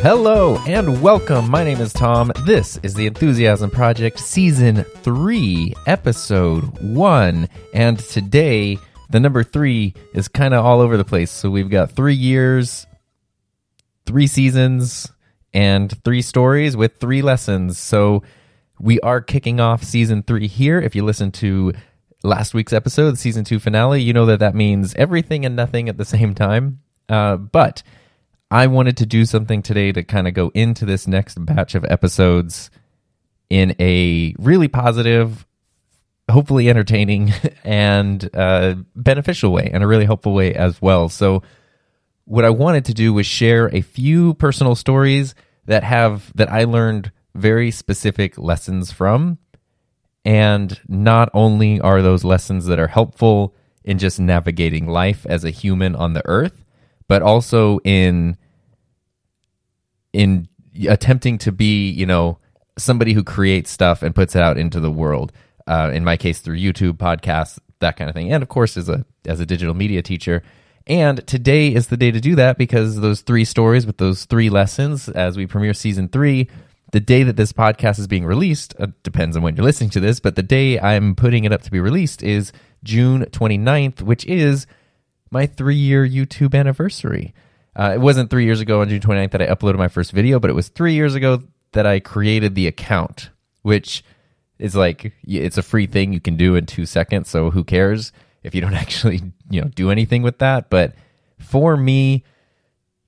Hello and welcome. My name is Tom. This is the Enthusiasm Project Season 3, Episode 1. And today, the number 3 is kind of all over the place. So we've got three years, three seasons, and three stories with three lessons. So we are kicking off Season 3 here. If you listen to last week's episode, the Season 2 finale, you know that that means everything and nothing at the same time. Uh, but I wanted to do something today to kind of go into this next batch of episodes in a really positive, hopefully entertaining, and uh, beneficial way, and a really helpful way as well. So, what I wanted to do was share a few personal stories that have that I learned very specific lessons from. And not only are those lessons that are helpful in just navigating life as a human on the earth, but also in in attempting to be, you know, somebody who creates stuff and puts it out into the world. Uh, in my case, through YouTube, podcasts, that kind of thing, and of course, as a as a digital media teacher. And today is the day to do that because those three stories with those three lessons, as we premiere season three, the day that this podcast is being released uh, depends on when you're listening to this, but the day I'm putting it up to be released is June 29th, which is my three year YouTube anniversary. Uh, it wasn't three years ago on June 29th that I uploaded my first video, but it was three years ago that I created the account, which is like it's a free thing you can do in two seconds. So who cares if you don't actually you know do anything with that? But for me,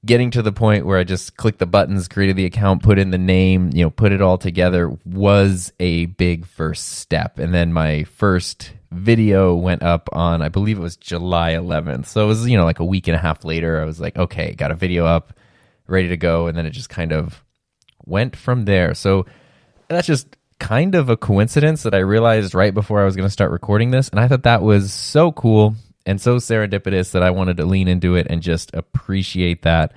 getting to the point where I just clicked the buttons, created the account, put in the name, you know, put it all together was a big first step. And then my first video went up on, I believe it was July 11th. So it was, you know, like a week and a half later. I was like, okay, got a video up, ready to go. And then it just kind of went from there. So that's just kind of a coincidence that I realized right before I was going to start recording this. And I thought that was so cool and so serendipitous that I wanted to lean into it and just appreciate that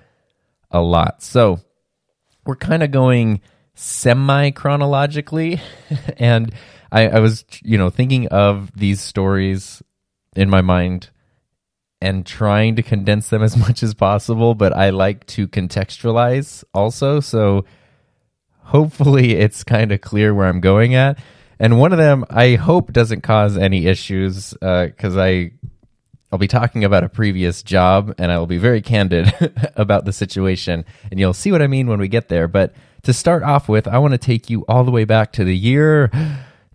a lot. So we're kind of going semi chronologically. and I, I was, you know, thinking of these stories in my mind and trying to condense them as much as possible, but I like to contextualize also. So hopefully it's kind of clear where I'm going at. And one of them I hope doesn't cause any issues because uh, I I'll be talking about a previous job and I will be very candid about the situation and you'll see what I mean when we get there. But to start off with, I want to take you all the way back to the year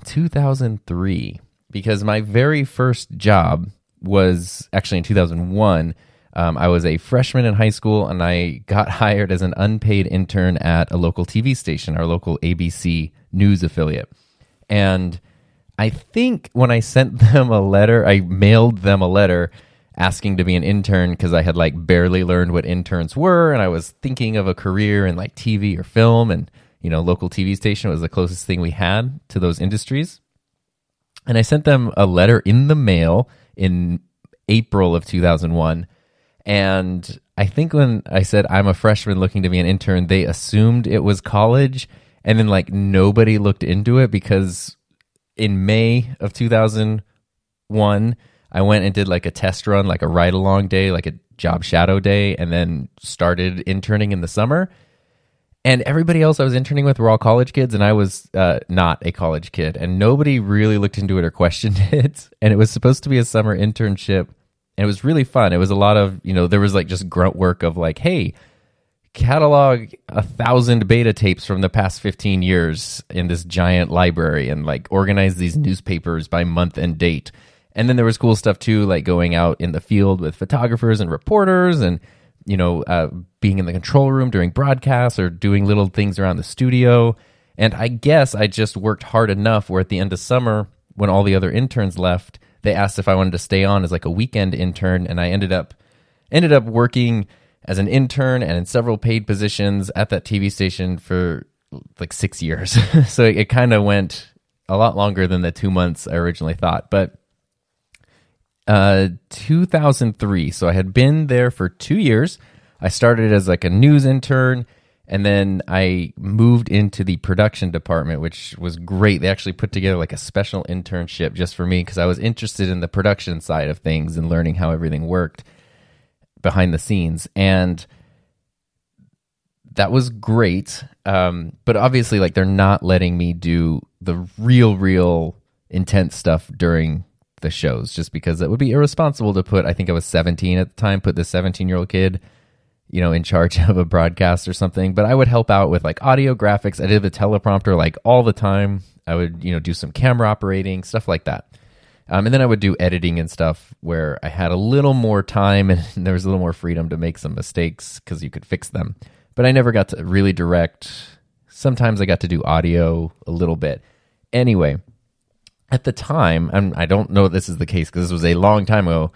2003 because my very first job was actually in 2001. Um, I was a freshman in high school and I got hired as an unpaid intern at a local TV station, our local ABC news affiliate. And I think when I sent them a letter, I mailed them a letter asking to be an intern because I had like barely learned what interns were and I was thinking of a career in like TV or film and you know local TV station was the closest thing we had to those industries. And I sent them a letter in the mail in April of 2001 and I think when I said I'm a freshman looking to be an intern, they assumed it was college and then like nobody looked into it because in May of 2001, I went and did like a test run, like a ride along day, like a job shadow day, and then started interning in the summer. And everybody else I was interning with were all college kids, and I was uh, not a college kid. And nobody really looked into it or questioned it. And it was supposed to be a summer internship. And it was really fun. It was a lot of, you know, there was like just grunt work of like, hey, catalog a thousand beta tapes from the past 15 years in this giant library and like organize these newspapers by month and date. And then there was cool stuff too, like going out in the field with photographers and reporters and, you know, uh, being in the control room during broadcasts or doing little things around the studio. And I guess I just worked hard enough where at the end of summer, when all the other interns left, they asked if I wanted to stay on as like a weekend intern. And I ended up, ended up working as an intern and in several paid positions at that TV station for like six years. so it, it kind of went a lot longer than the two months I originally thought. But uh, 2003, so I had been there for two years. I started as like a news intern and then I moved into the production department, which was great. They actually put together like a special internship just for me because I was interested in the production side of things and learning how everything worked behind the scenes. And that was great. Um, but obviously, like they're not letting me do the real, real intense stuff during the shows, just because it would be irresponsible to put. I think I was 17 at the time. Put this 17 year old kid, you know, in charge of a broadcast or something. But I would help out with like audio graphics. I did the teleprompter like all the time. I would, you know, do some camera operating stuff like that. Um, and then I would do editing and stuff where I had a little more time and there was a little more freedom to make some mistakes because you could fix them. But I never got to really direct. Sometimes I got to do audio a little bit. Anyway, at the time, and I don't know if this is the case because this was a long time ago,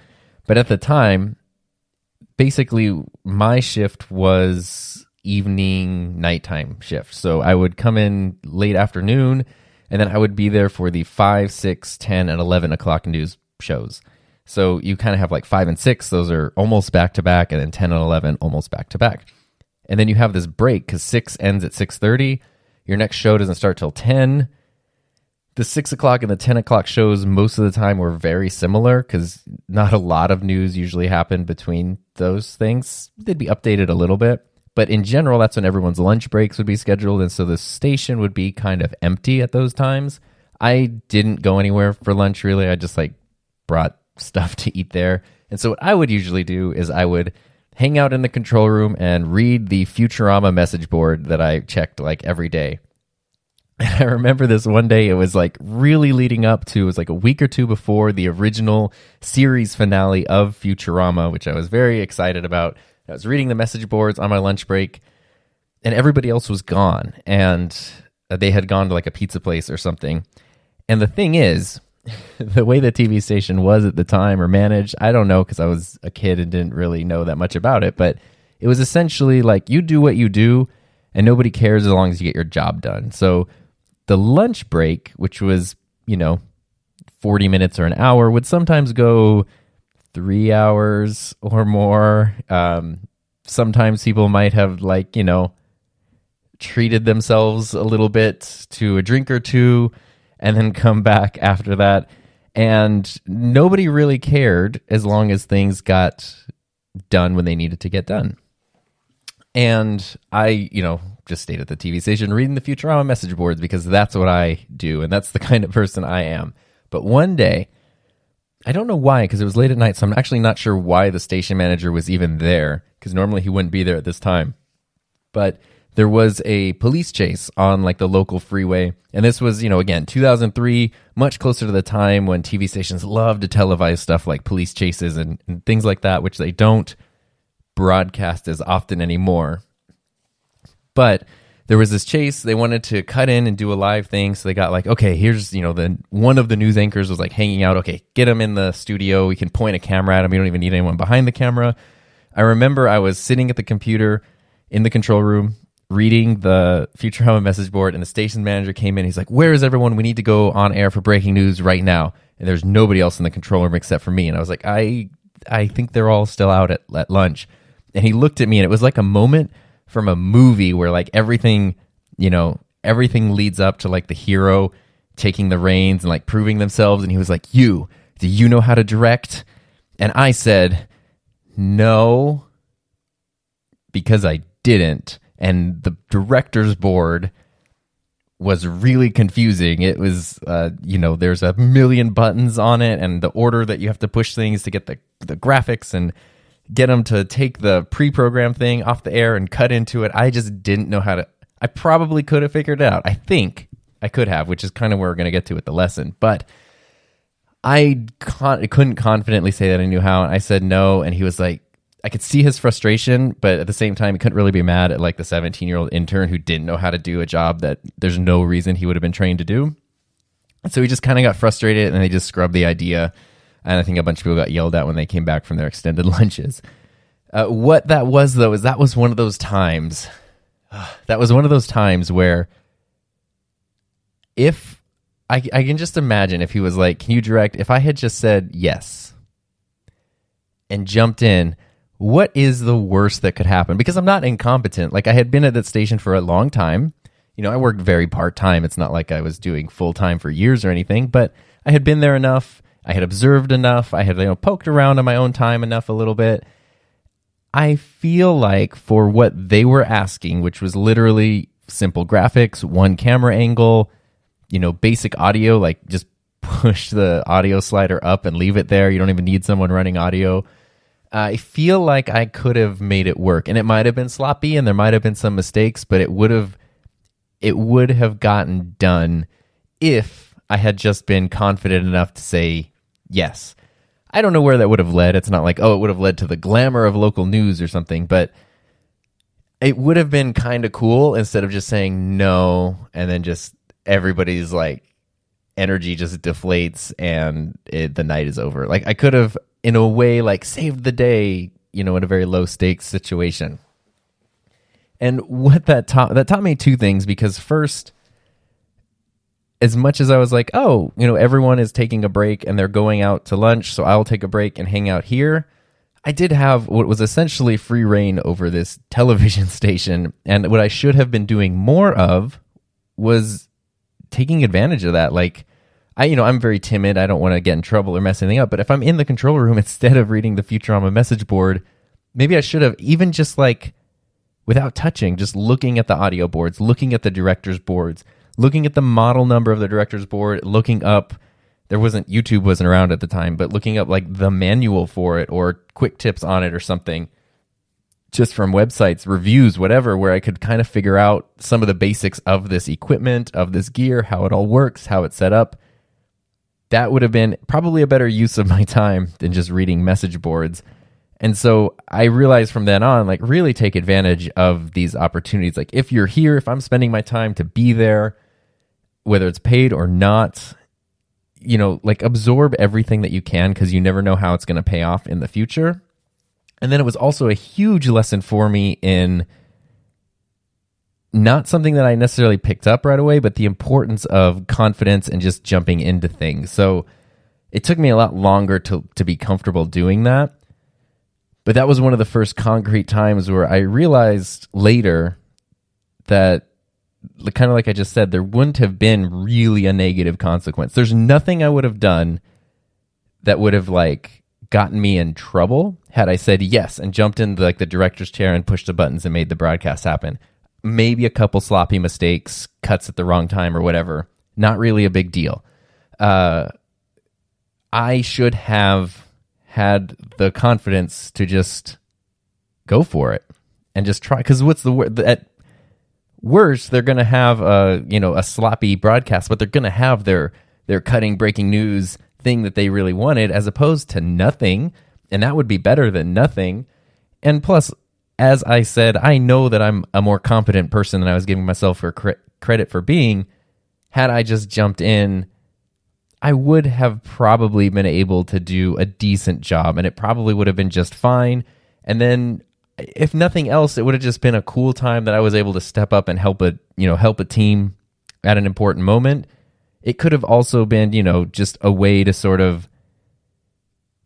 but at the time, basically my shift was evening nighttime shift. So I would come in late afternoon and then I would be there for the 5, 6, 10, and 11 o'clock news shows. So you kind of have like 5 and 6, those are almost back to back, and then 10 and 11 almost back to back. And then you have this break because 6 ends at 6.30. Your next show doesn't start till 10. The 6 o'clock and the 10 o'clock shows most of the time were very similar because not a lot of news usually happened between those things. They'd be updated a little bit. But in general, that's when everyone's lunch breaks would be scheduled. And so the station would be kind of empty at those times. I didn't go anywhere for lunch really. I just like brought stuff to eat there. And so what I would usually do is I would hang out in the control room and read the Futurama message board that I checked like every day. And I remember this one day, it was like really leading up to, it was like a week or two before the original series finale of Futurama, which I was very excited about. I was reading the message boards on my lunch break, and everybody else was gone, and uh, they had gone to like a pizza place or something. And the thing is, the way the TV station was at the time or managed, I don't know because I was a kid and didn't really know that much about it, but it was essentially like you do what you do and nobody cares as long as you get your job done. So the lunch break, which was, you know, 40 minutes or an hour, would sometimes go three hours or more. Um, sometimes people might have, like, you know, treated themselves a little bit to a drink or two and then come back after that. And nobody really cared as long as things got done when they needed to get done. And I, you know, just stayed at the TV station reading the Futurama message boards because that's what I do and that's the kind of person I am. But one day, I don't know why, because it was late at night, so I'm actually not sure why the station manager was even there, because normally he wouldn't be there at this time. But there was a police chase on like the local freeway. And this was, you know, again, 2003, much closer to the time when TV stations love to televise stuff like police chases and, and things like that, which they don't broadcast as often anymore. But there was this chase. They wanted to cut in and do a live thing, so they got like, okay, here's you know the one of the news anchors was like hanging out. Okay, get him in the studio. We can point a camera at him. We don't even need anyone behind the camera. I remember I was sitting at the computer in the control room reading the Futurama message board, and the station manager came in. He's like, "Where is everyone? We need to go on air for breaking news right now." And there's nobody else in the control room except for me. And I was like, "I, I think they're all still out at, at lunch." And he looked at me, and it was like a moment from a movie where like everything, you know, everything leads up to like the hero taking the reins and like proving themselves. And he was like, You, do you know how to direct? And I said, No, because I didn't. And the director's board was really confusing. It was, uh, you know, there's a million buttons on it, and the order that you have to push things to get the the graphics and get them to take the pre-program thing off the air and cut into it. I just didn't know how to. I probably could have figured it out. I think I could have, which is kind of where we're going to get to with the lesson. But I con- couldn't confidently say that I knew how. And I said no, and he was like, I could see his frustration, but at the same time, he couldn't really be mad at like the 17 year old intern who didn't know how to do a job that there's no reason he would have been trained to do. So he just kind of got frustrated, and they just scrubbed the idea and I think a bunch of people got yelled at when they came back from their extended lunches. Uh, what that was, though, is that was one of those times. that was one of those times where if I, I can just imagine if he was like, Can you direct? If I had just said yes and jumped in, what is the worst that could happen? Because I'm not incompetent. Like, I had been at that station for a long time. You know, I worked very part time. It's not like I was doing full time for years or anything, but I had been there enough I had observed enough. I had you know poked around on my own time enough a little bit. I feel like for what they were asking, which was literally simple graphics, one camera angle, you know, basic audio, like just push the audio slider up and leave it there. You don't even need someone running audio. I feel like I could have made it work, and it might have been sloppy, and there might have been some mistakes, but it would have it would have gotten done if I had just been confident enough to say yes. I don't know where that would have led. It's not like, oh, it would have led to the glamour of local news or something, but it would have been kind of cool instead of just saying no and then just everybody's like energy just deflates and it, the night is over. Like I could have in a way like saved the day, you know, in a very low stakes situation. And what that taught that taught me two things because first as much as I was like, oh, you know, everyone is taking a break and they're going out to lunch, so I'll take a break and hang out here. I did have what was essentially free rein over this television station. And what I should have been doing more of was taking advantage of that. Like, I, you know, I'm very timid. I don't want to get in trouble or mess anything up. But if I'm in the control room, instead of reading the Futurama message board, maybe I should have even just like without touching, just looking at the audio boards, looking at the director's boards, looking at the model number of the director's board, looking up. There wasn't YouTube wasn't around at the time, but looking up like the manual for it or quick tips on it or something just from websites, reviews, whatever, where I could kind of figure out some of the basics of this equipment, of this gear, how it all works, how it's set up. That would have been probably a better use of my time than just reading message boards. And so I realized from then on, like, really take advantage of these opportunities. Like, if you're here, if I'm spending my time to be there, whether it's paid or not, you know, like absorb everything that you can because you never know how it's going to pay off in the future. And then it was also a huge lesson for me in not something that I necessarily picked up right away, but the importance of confidence and just jumping into things. So it took me a lot longer to to be comfortable doing that. But that was one of the first concrete times where I realized later that kind of like I just said, there wouldn't have been really a negative consequence. There's nothing I would have done that would have like gotten me in trouble had I said yes and jumped into like the director's chair and pushed the buttons and made the broadcast happen. Maybe a couple sloppy mistakes, cuts at the wrong time or whatever. Not really a big deal. Uh, I should have had the confidence to just go for it and just try. Because what's the word? At worst, they're going to have a you know a sloppy broadcast, but they're going to have their their cutting breaking news thing that they really wanted as opposed to nothing. And that would be better than nothing. And plus, as I said, I know that I'm a more competent person than I was giving myself for cre- credit for being. Had I just jumped in, I would have probably been able to do a decent job and it probably would have been just fine. And then if nothing else, it would have just been a cool time that I was able to step up and help a, you know, help a team at an important moment it could have also been, you know, just a way to sort of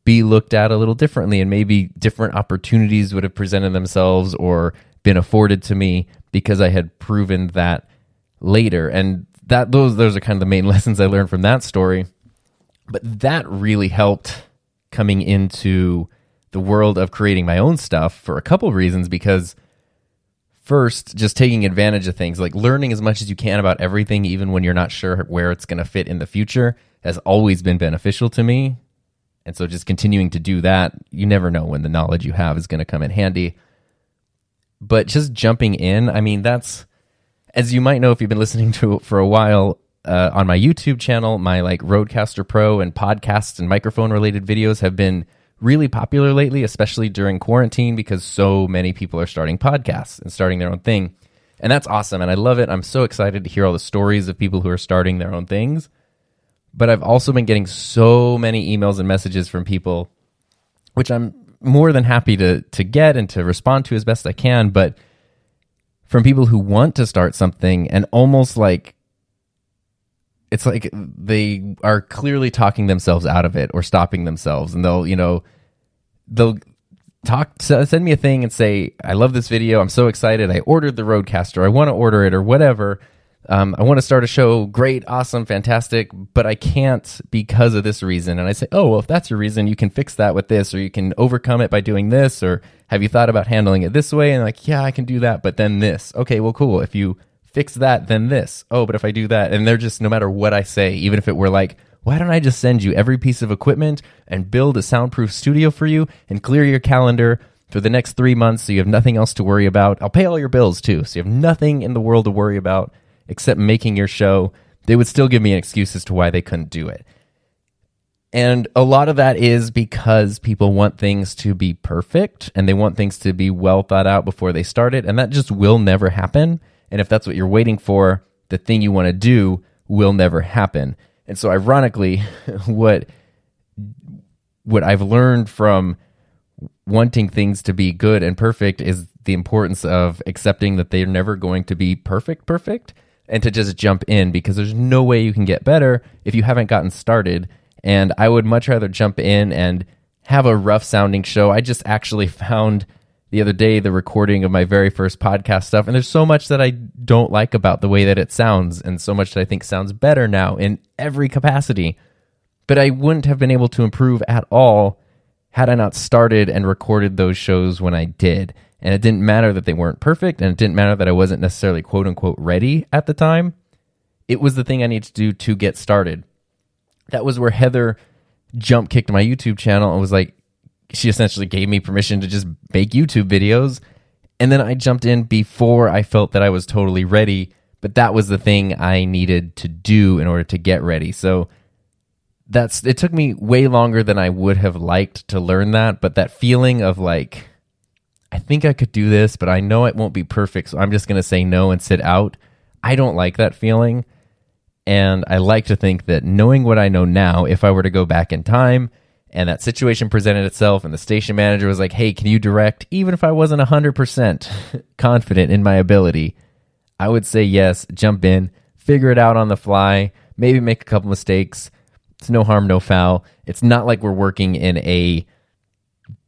be looked at a little differently and maybe different opportunities would have presented themselves or been afforded to me because I had proven that later. And that those those are kind of the main lessons I learned from that story. But that really helped coming into the world of creating my own stuff for a couple reasons because first just taking advantage of things like learning as much as you can about everything even when you're not sure where it's going to fit in the future has always been beneficial to me. And so just continuing to do that you never know when the knowledge you have is going to come in handy. But just jumping in i mean that's as you might know if you've been listening to for a while uh, on my youtube channel my like rodecaster pro and podcast and microphone related videos have been really popular lately, especially during quarantine, because so many people are starting podcasts and starting their own thing. And that's awesome. And I love it. I'm so excited to hear all the stories of people who are starting their own things. But I've also been getting so many emails and messages from people, which I'm more than happy to, to get and to respond to as best I can. But from people who want to start something and almost like it's like they are clearly talking themselves out of it or stopping themselves and they'll you know they'll talk send me a thing and say i love this video i'm so excited i ordered the rodecaster i want to order it or whatever um, I want to start a show. Great, awesome, fantastic, but I can't because of this reason. And I say, oh, well, if that's your reason, you can fix that with this, or you can overcome it by doing this, or have you thought about handling it this way? And like, yeah, I can do that, but then this. Okay, well, cool. If you fix that, then this. Oh, but if I do that, and they're just, no matter what I say, even if it were like, why don't I just send you every piece of equipment and build a soundproof studio for you and clear your calendar for the next three months so you have nothing else to worry about? I'll pay all your bills too, so you have nothing in the world to worry about except making your show, they would still give me an excuse as to why they couldn't do it. And a lot of that is because people want things to be perfect and they want things to be well thought out before they start it. And that just will never happen. And if that's what you're waiting for, the thing you want to do will never happen. And so ironically, what what I've learned from wanting things to be good and perfect is the importance of accepting that they're never going to be perfect perfect and to just jump in because there's no way you can get better if you haven't gotten started. And I would much rather jump in and have a rough sounding show. I just actually found the other day the recording of my very first podcast stuff, and there's so much that I don't like about the way that it sounds, and so much that I think sounds better now in every capacity. But I wouldn't have been able to improve at all had I not started and recorded those shows when I did. And it didn't matter that they weren't perfect, and it didn't matter that I wasn't necessarily quote unquote ready at the time. It was the thing I needed to do to get started. That was where Heather jump kicked my YouTube channel and was like, she essentially gave me permission to just make YouTube videos. And then I jumped in before I felt that I was totally ready. But that was the thing I needed to do in order to get ready. So that's it took me way longer than I would have liked to learn that. But that feeling of like, I think I could do this, but I know it won't be perfect. So I'm just going to say no and sit out. I don't like that feeling. And I like to think that knowing what I know now, if I were to go back in time and that situation presented itself and the station manager was like, hey, can you direct? Even if I wasn't 100% confident in my ability, I would say yes, jump in, figure it out on the fly, maybe make a couple mistakes. It's no harm, no foul. It's not like we're working in a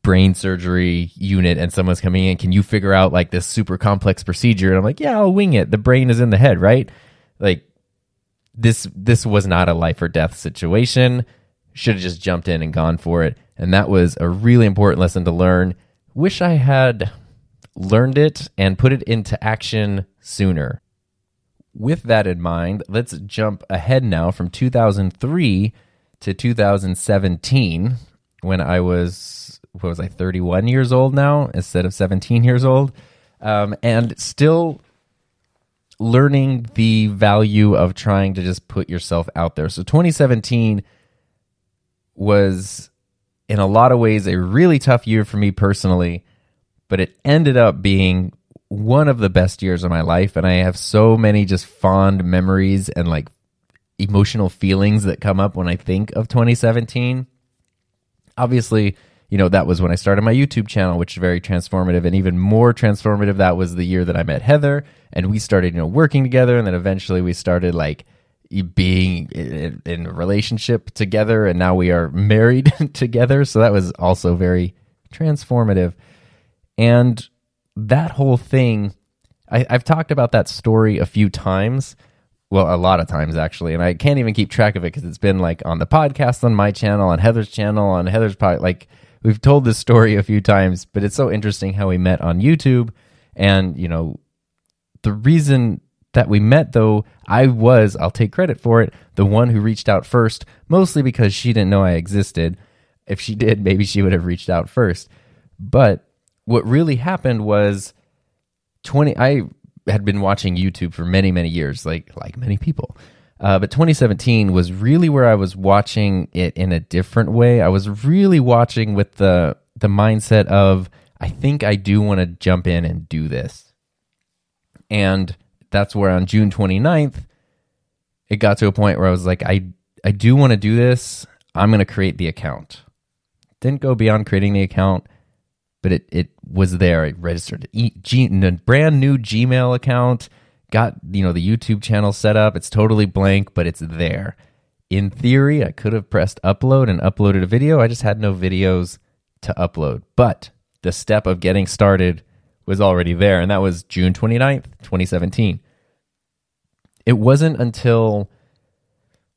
brain surgery unit and someone's coming in, can you figure out like this super complex procedure? And I'm like, yeah, I'll wing it. The brain is in the head, right? Like this this was not a life or death situation. Should have just jumped in and gone for it. And that was a really important lesson to learn. Wish I had learned it and put it into action sooner. With that in mind, let's jump ahead now from 2003 to 2017 when I was what was I, 31 years old now instead of 17 years old, um, and still learning the value of trying to just put yourself out there. So 2017 was, in a lot of ways, a really tough year for me personally, but it ended up being one of the best years of my life. And I have so many just fond memories and like emotional feelings that come up when I think of 2017. Obviously, you know, that was when I started my YouTube channel, which is very transformative. And even more transformative, that was the year that I met Heather and we started, you know, working together. And then eventually we started like being in, in a relationship together. And now we are married together. So that was also very transformative. And that whole thing, I, I've talked about that story a few times well, a lot of times actually, and I can't even keep track of it because it's been like on the podcast, on my channel, on Heather's channel, on Heather's pod. Like we've told this story a few times, but it's so interesting how we met on YouTube. And, you know, the reason that we met, though, I was, I'll take credit for it, the one who reached out first, mostly because she didn't know I existed. If she did, maybe she would have reached out first. But what really happened was 20, I had been watching YouTube for many, many years, like, like many people. Uh, but 2017 was really where I was watching it in a different way. I was really watching with the the mindset of I think I do want to jump in and do this. And that's where on June 29th it got to a point where I was like I I do want to do this. I'm going to create the account. Didn't go beyond creating the account, but it it was there. I registered a brand new Gmail account got you know the YouTube channel set up. It's totally blank, but it's there. In theory, I could have pressed upload and uploaded a video. I just had no videos to upload. But the step of getting started was already there, and that was June 29th, 2017. it wasn't until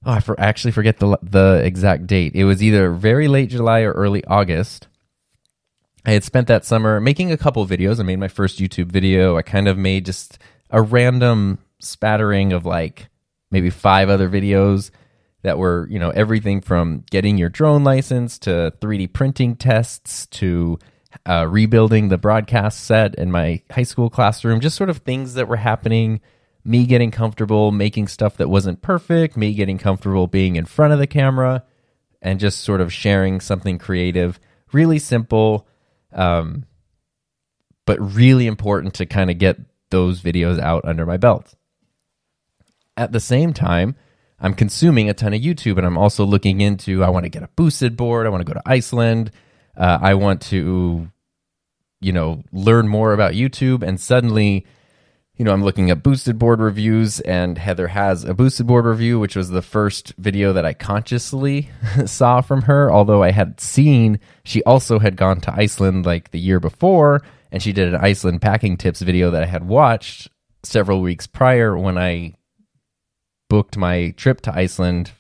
oh, I for, actually forget the the exact date. It was either very late July or early August. I had spent that summer making a couple videos. I made my first YouTube video. I kind of made just a random spattering of like maybe five other videos that were, you know, everything from getting your drone license to 3D printing tests to uh, rebuilding the broadcast set in my high school classroom, just sort of things that were happening. Me getting comfortable making stuff that wasn't perfect, me getting comfortable being in front of the camera, and just sort of sharing something creative. Really simple, um, but really important to kind of get those videos out under my belt. At the same time, I'm consuming a ton of YouTube and I'm also looking into I want to get a boosted board, I want to go to Iceland, uh, I want to, you know, learn more about YouTube. And suddenly, you know, I'm looking at boosted board reviews, and Heather has a boosted board review, which was the first video that I consciously saw from her. Although I had seen she also had gone to Iceland like the year before, and she did an Iceland packing tips video that I had watched several weeks prior when I booked my trip to Iceland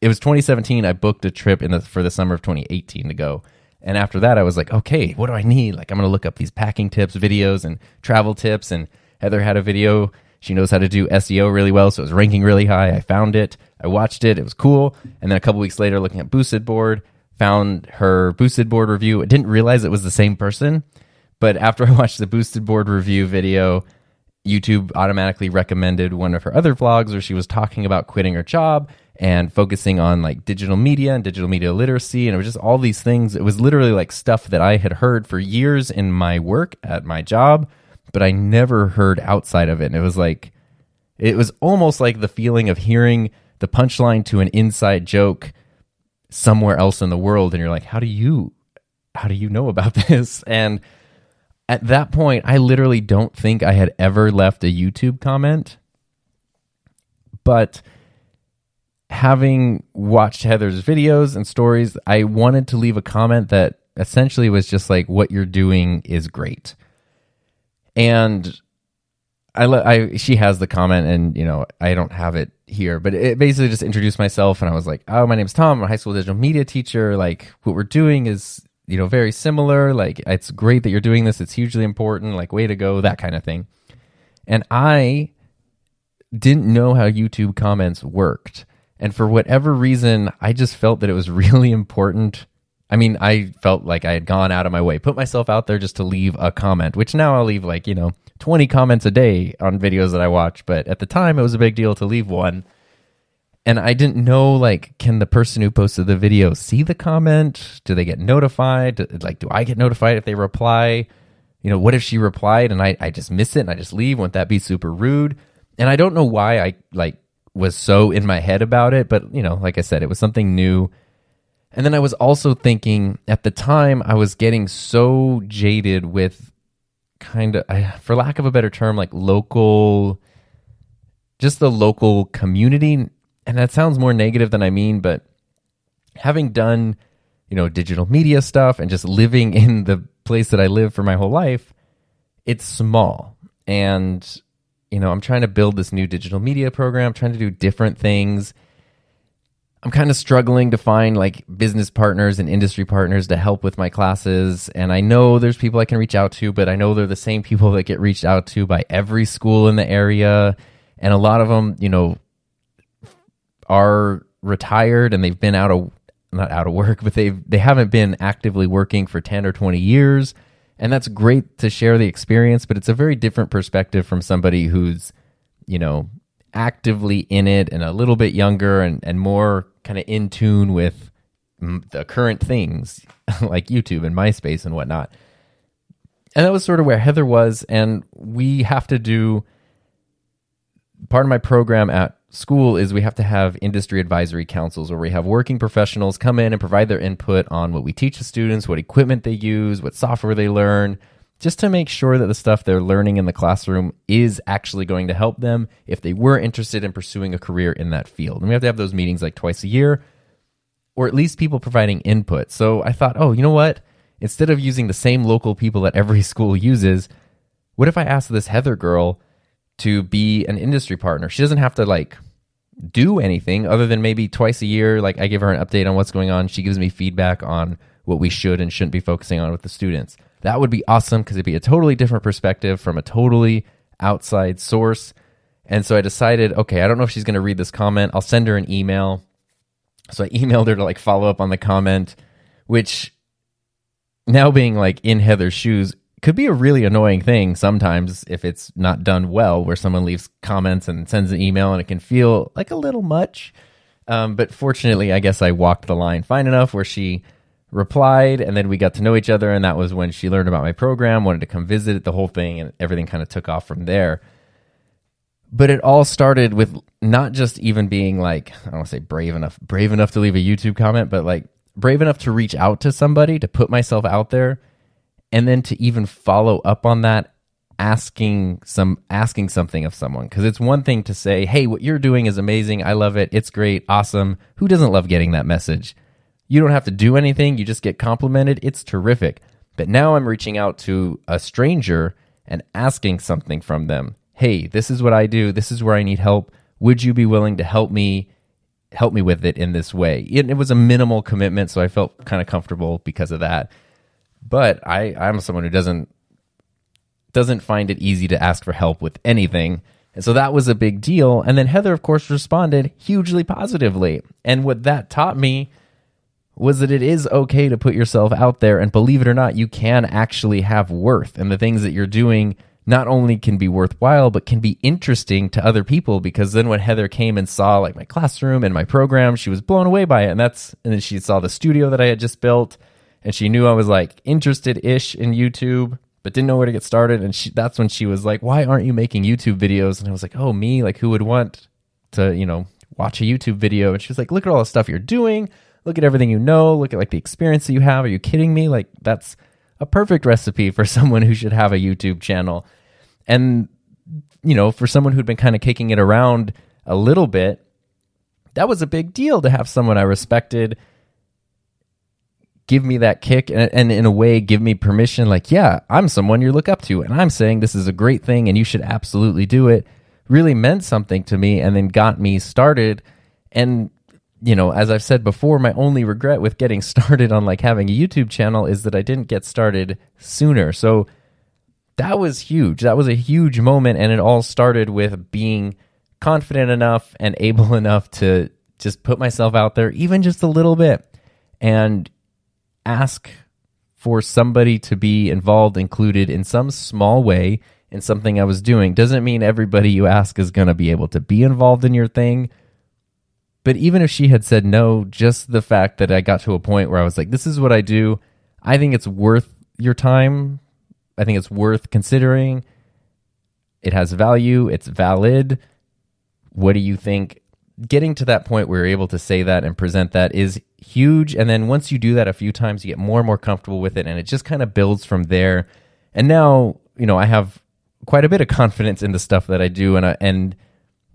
it was 2017. I booked a trip in the for the summer of 2018 to go. And after that, I was like, okay, what do I need? Like, I'm going to look up these packing tips, videos, and travel tips. And Heather had a video. She knows how to do SEO really well, so it was ranking really high. I found it. I watched it. It was cool. And then a couple weeks later, looking at Boosted Board, found her Boosted Board review. I didn't realize it was the same person. But after I watched the Boosted Board review video, YouTube automatically recommended one of her other vlogs where she was talking about quitting her job and focusing on like digital media and digital media literacy. And it was just all these things. It was literally like stuff that I had heard for years in my work at my job, but I never heard outside of it. And it was like, it was almost like the feeling of hearing the punchline to an inside joke somewhere else in the world. And you're like, how do you, how do you know about this? And at that point, I literally don't think I had ever left a YouTube comment. But having watched Heather's videos and stories, I wanted to leave a comment that essentially was just like, what you're doing is great. And I, I she has the comment and you know I don't have it here, but it basically just introduced myself and I was like, oh, my name's Tom. I'm a high school digital media teacher. Like what we're doing is you know very similar. Like it's great that you're doing this. It's hugely important. Like way to go, that kind of thing. And I didn't know how YouTube comments worked. And for whatever reason, I just felt that it was really important. I mean, I felt like I had gone out of my way, put myself out there just to leave a comment, which now I'll leave like, you know, 20 comments a day on videos that I watch. But at the time, it was a big deal to leave one. And I didn't know, like, can the person who posted the video see the comment? Do they get notified? Like, do I get notified if they reply? You know, what if she replied and I, I just miss it and I just leave? Wouldn't that be super rude? And I don't know why I, like, was so in my head about it, but you know, like I said, it was something new. And then I was also thinking at the time I was getting so jaded with kind of for lack of a better term like local just the local community and that sounds more negative than I mean, but having done, you know, digital media stuff and just living in the place that I live for my whole life, it's small. And you know, I'm trying to build this new digital media program, trying to do different things. I'm kind of struggling to find like business partners and industry partners to help with my classes. And I know there's people I can reach out to, but I know they're the same people that get reached out to by every school in the area. And a lot of them, you know, are retired and they've been out of not out of work, but they've they haven't been actively working for 10 or 20 years and that's great to share the experience but it's a very different perspective from somebody who's you know actively in it and a little bit younger and, and more kind of in tune with the current things like youtube and myspace and whatnot. And that was sort of where heather was and we have to do part of my program at school is we have to have industry advisory councils where we have working professionals come in and provide their input on what we teach the students, what equipment they use, what software they learn, just to make sure that the stuff they're learning in the classroom is actually going to help them if they were interested in pursuing a career in that field. And we have to have those meetings like twice a year, or at least people providing input. So I thought, oh, you know what? Instead of using the same local people that every school uses, what if I ask this Heather girl to be an industry partner. She doesn't have to like do anything other than maybe twice a year. Like I give her an update on what's going on. She gives me feedback on what we should and shouldn't be focusing on with the students. That would be awesome because it'd be a totally different perspective from a totally outside source. And so I decided, okay, I don't know if she's going to read this comment. I'll send her an email. So I emailed her to like follow up on the comment, which now being like in Heather's shoes could be a really annoying thing sometimes if it's not done well, where someone leaves comments and sends an email and it can feel like a little much. Um, but fortunately, I guess I walked the line fine enough where she replied and then we got to know each other. And that was when she learned about my program, wanted to come visit the whole thing, and everything kind of took off from there. But it all started with not just even being like, I don't want to say brave enough, brave enough to leave a YouTube comment, but like brave enough to reach out to somebody, to put myself out there and then to even follow up on that asking some asking something of someone. Because it's one thing to say hey what you're doing is amazing. I love it. It's great. Awesome. Who doesn't love getting that message? You don't have to do anything. You just get complimented. It's terrific. But now i'm reaching out to a stranger and asking something from them. Hey this is what i do. This is where i need help. Would you be willing to help me help me with it in this way? It, it was a minimal commitment so i felt kind of comfortable because of that but I, I'm someone who doesn't doesn't find it easy to ask for help with anything. And so that was a big deal. And then Heather, of course, responded hugely positively. And what that taught me was that it is okay to put yourself out there. And believe it or not, you can actually have worth. And the things that you're doing not only can be worthwhile, but can be interesting to other people. Because then when Heather came and saw like my classroom and my program, she was blown away by it. And that's, and then she saw the studio that I had just built and she knew I was like interested ish in YouTube, but didn't know where to get started. And she, that's when she was like, "Why aren't you making YouTube videos?" And I was like, "Oh, me? Like, who would want to, you know, watch a YouTube video?" And she was like, "Look at all the stuff you're doing. Look at everything you know. Look at like the experience that you have. Are you kidding me? Like, that's a perfect recipe for someone who should have a YouTube channel." And you know, for someone who'd been kind of kicking it around a little bit, that was a big deal to have someone I respected give me that kick and, and, in a way give me permission like yeah i'm someone you look up to and i'm saying this is a great thing and you should absolutely do it really meant something to me and then got me started. And you know as i've said before my only regret with getting started on like having a youtube channel is that i didn't get started sooner. So that was huge. That was a huge moment and it all started with being confident enough and able enough to just put myself out there even just a little bit. And ask for somebody to be involved, included in some small way in something I was doing. Doesn't mean everybody you ask is going to be able to be involved in your thing. But even if she had said no, just the fact that I got to a point where I was like, this is what I do, I think it's worth your time. I think it's worth considering. It has value, it's valid. What do you think? Getting to that point where you're able to say that and present that is huge. And then once you do that a few times, you get more and more comfortable with it, and it just kind of builds from there. And now, you know, I have quite a bit of confidence in the stuff that I do, and I, and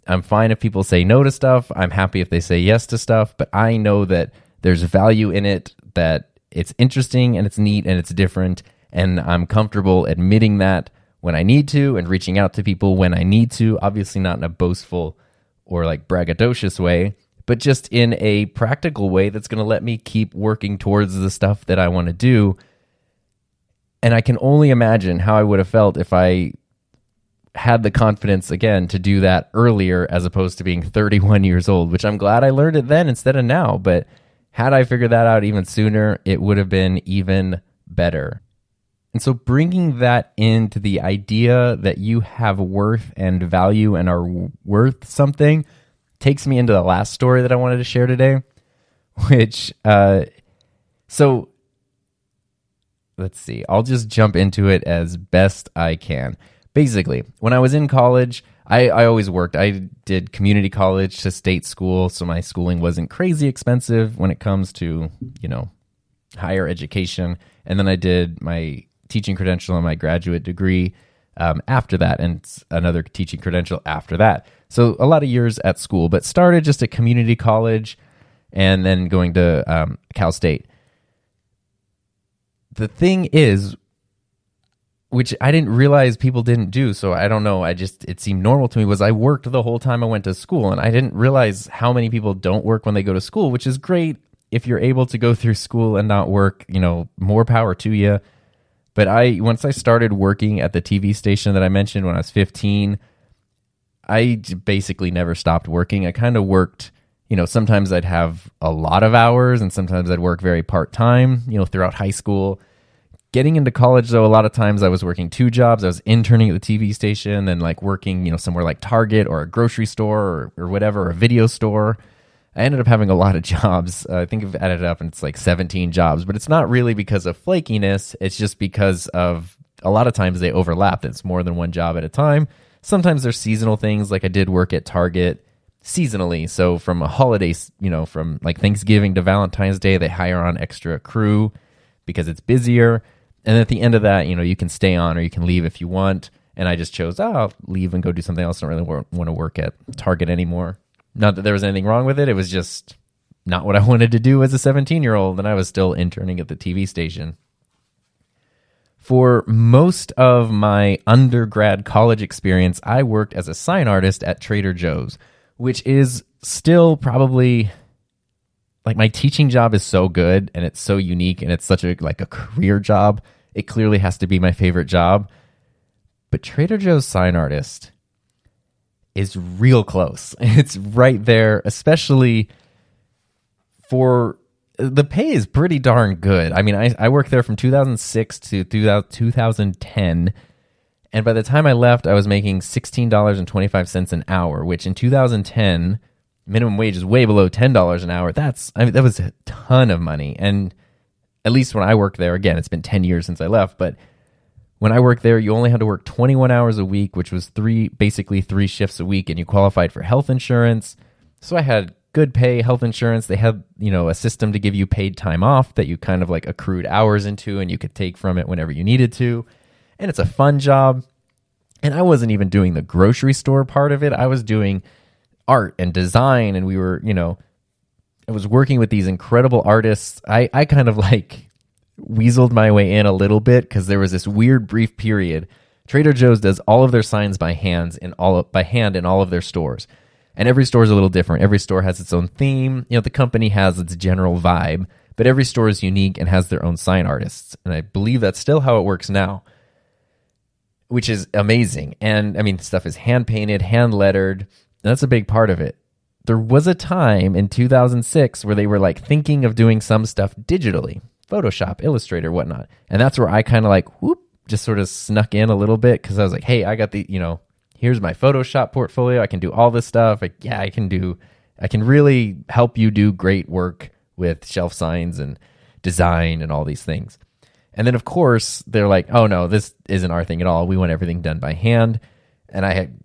I'm fine if people say no to stuff. I'm happy if they say yes to stuff, but I know that there's value in it, that it's interesting and it's neat and it's different, and I'm comfortable admitting that when I need to and reaching out to people when I need to. Obviously, not in a boastful or like braggadocious way, but just in a practical way that's going to let me keep working towards the stuff that I want to do. And I can only imagine how I would have felt if I had the confidence again to do that earlier as opposed to being 31 years old, which I'm glad I learned it then instead of now. But had I figured that out even sooner, it would have been even better. And so bringing that into the idea that you have worth and value and are worth something takes me into the last story that I wanted to share today, which, uh, so let's see, I'll just jump into it as best I can. Basically, when I was in college, I, I always worked. I did community college to state school, so my schooling wasn't crazy expensive when it comes to, you know, higher education. And then I did my teaching credential and my graduate degree um, after that, and another teaching credential after that. So a lot of years at school, but started just at community college and then going to um, Cal State. The thing is, which I didn't realize people didn't do. So I don't know. I just, it seemed normal to me was I worked the whole time I went to school and I didn't realize how many people don't work when they go to school, which is great. If you're able to go through school and not work, you know, more power to you. But I, once I started working at the TV station that I mentioned when I was 15, I basically never stopped working. I kind of worked, you know, sometimes I'd have a lot of hours and sometimes I'd work very part time, you know, throughout high school. Getting into college though a lot of times i was working two jobs. I was interning at the tv station and like working you know somewhere like target or a grocery store or, or whatever a video store i ended up having a lot of jobs uh, i think i've added up and it's like 17 jobs but it's not really because of flakiness it's just because of a lot of times they overlap it's more than one job at a time sometimes there's seasonal things like i did work at target seasonally so from a holiday you know from like thanksgiving to valentine's day they hire on extra crew because it's busier and at the end of that, you know, you can stay on or you can leave if you want. And I just chose, oh, I'll leave and go do something else. I don't really want to work at Target anymore. Not that there was anything wrong with it. It was just not what I wanted to do as a 17 year old. And I was still interning at the TV station. For most of my undergrad college experience, I worked as a sign artist at Trader Joe's, which is still probably like my teaching job is so good and it's so unique and it's such a like a career job. It clearly has to be my favorite job. But Trader Joe's sign artist is real close. It's right there, especially for the pay is pretty darn good. I mean, I, I worked there from 2006 to 2010. And by the time I left, I was making $16.25 an hour, which in 2010 minimum wage is way below ten dollars an hour. That's I mean that was a ton of money. And at least when I worked there, again, it's been ten years since I left, but when I worked there, you only had to work 21 hours a week, which was three basically three shifts a week, and you qualified for health insurance. So I had good pay, health insurance. They had, you know, a system to give you paid time off that you kind of like accrued hours into and you could take from it whenever you needed to. And it's a fun job. And I wasn't even doing the grocery store part of it. I was doing art and design and we were you know i was working with these incredible artists i i kind of like weaseled my way in a little bit because there was this weird brief period. Trader joe's does all of their signs by hands in all of, by hand in all of their stores. And every store is a little different. Every store has its own theme. You know the company has its general vibe but every store is unique and has their own sign artists. And i believe that's still how it works now which is amazing. And i mean stuff is hand painted hand lettered. That's a big part of it. There was a time in 2006 where they were like thinking of doing some stuff digitally, Photoshop, Illustrator, whatnot. And that's where I kind of like, whoop, just sort of snuck in a little bit because I was like, hey, I got the, you know, here's my Photoshop portfolio. I can do all this stuff. Like, yeah, I can do, I can really help you do great work with shelf signs and design and all these things. And then, of course, they're like, oh no, this isn't our thing at all. We want everything done by hand. And I had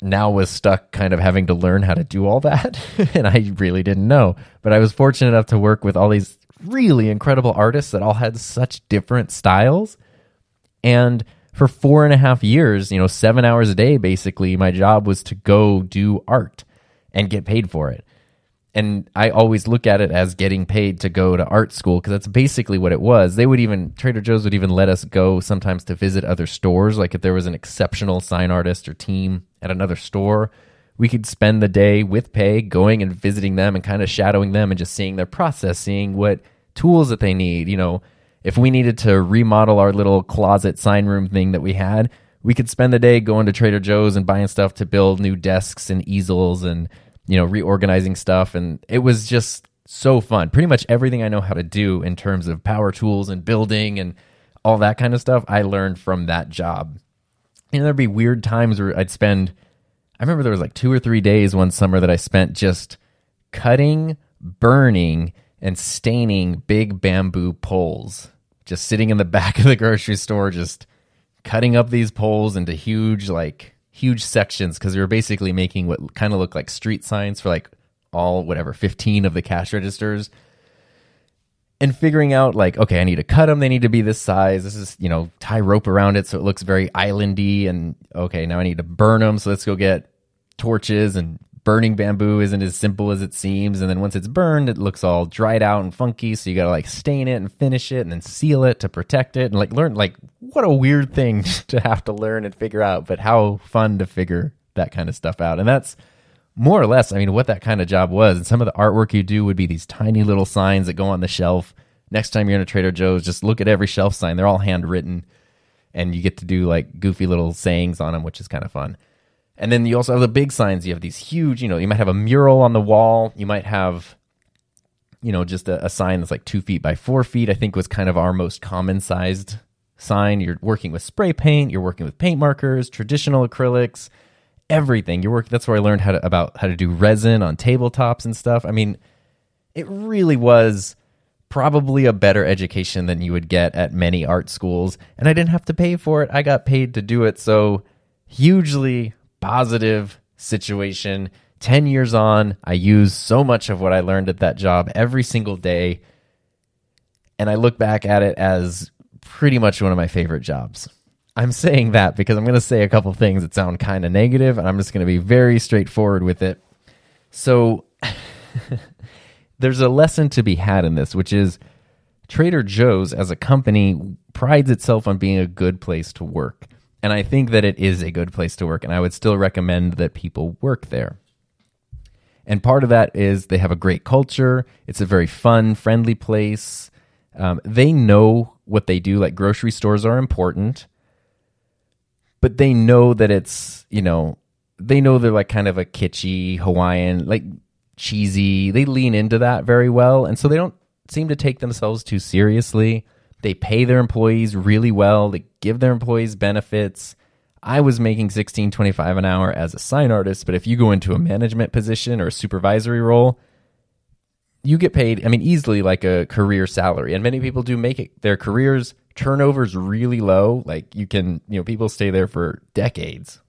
now was stuck kind of having to learn how to do all that. and I really didn't know. But I was fortunate enough to work with all these really incredible artists that all had such different styles. And for four and a half years, you know, seven hours a day, basically, my job was to go do art and get paid for it and I always look at it as getting paid to go to art school because that's basically what it was. They would even Trader Joe's would even let us go sometimes to visit other stores. Like if there was an exceptional sign artist or team at another store, we could spend the day with pay going and visiting them and kind of shadowing them and just seeing their process, seeing what tools that they need. You know, if we needed to remodel our little closet sign room thing that we had, we could spend the day going to Trader Joe's and buying stuff to build new desks and easels and you know, reorganizing stuff. And it was just so fun. Pretty much everything I know how to do in terms of power tools and building and all that kind of stuff, I learned from that job. And there'd be weird times where I'd spend, I remember there was like two or three days one summer that I spent just cutting, burning, and staining big bamboo poles. Just sitting in the back of the grocery store, just cutting up these poles into huge, like, huge sections because we were basically making what kind of looked like street signs for like all whatever 15 of the cash registers. And figuring out like okay i need to cut them they need to be this size. This is you know tie rope around it so it looks very islandy and okay now i need to burn them so let's go get torches and burning bamboo isn't as simple as it seems. And then once it's burned, it looks all dried out and funky. So you got to like stain it and finish it and then seal it to protect it and like learn, like, what a weird thing to have to learn and figure out, but how fun to figure that kind of stuff out. And that's more or less, I mean, what that kind of job was. And some of the artwork you do would be these tiny little signs that go on the shelf. Next time you're in a Trader Joe's, just look at every shelf sign. They're all handwritten and you get to do like goofy little sayings on them, which is kind of fun. And then you also have the big signs. You have these huge, you know, you might have a mural on the wall. You might have, you know, just a, a sign that's like two feet by four feet, I think was kind of our most common sized sign. You're working with spray paint, you're working with paint markers, traditional acrylics, everything. You're working, that's where I learned how to, about how to do resin on tabletops and stuff. I mean, it really was probably a better education than you would get at many art schools. And I didn't have to pay for it. I got paid to do it. So hugely positive situation. 10 years on, I use so much of what I learned at that job every single day. And I look back at it as pretty much one of my favorite jobs. I'm saying that because I'm going to say a couple things that sound kind of negative, and I'm just going to be very straightforward with it. So, there's a lesson to be had in this, which is Trader Joe's as a company prides itself on being a good place to work. And I think that it is a good place to work, and I would still recommend that people work there. And part of that is they have a great culture. It's a very fun, friendly place. Um, they know what they do. Like grocery stores are important, but they know that it's, you know, they know they're like kind of a kitschy Hawaiian, like cheesy. They lean into that very well. And so they don't seem to take themselves too seriously. They pay their employees really well. They give their employees benefits. I was making 16.25 an hour as a sign artist, but if you go into a management position or a supervisory role, you get paid, I mean, easily like a career salary. And many people do make it their careers turnovers really low. Like you can, you know, people stay there for decades.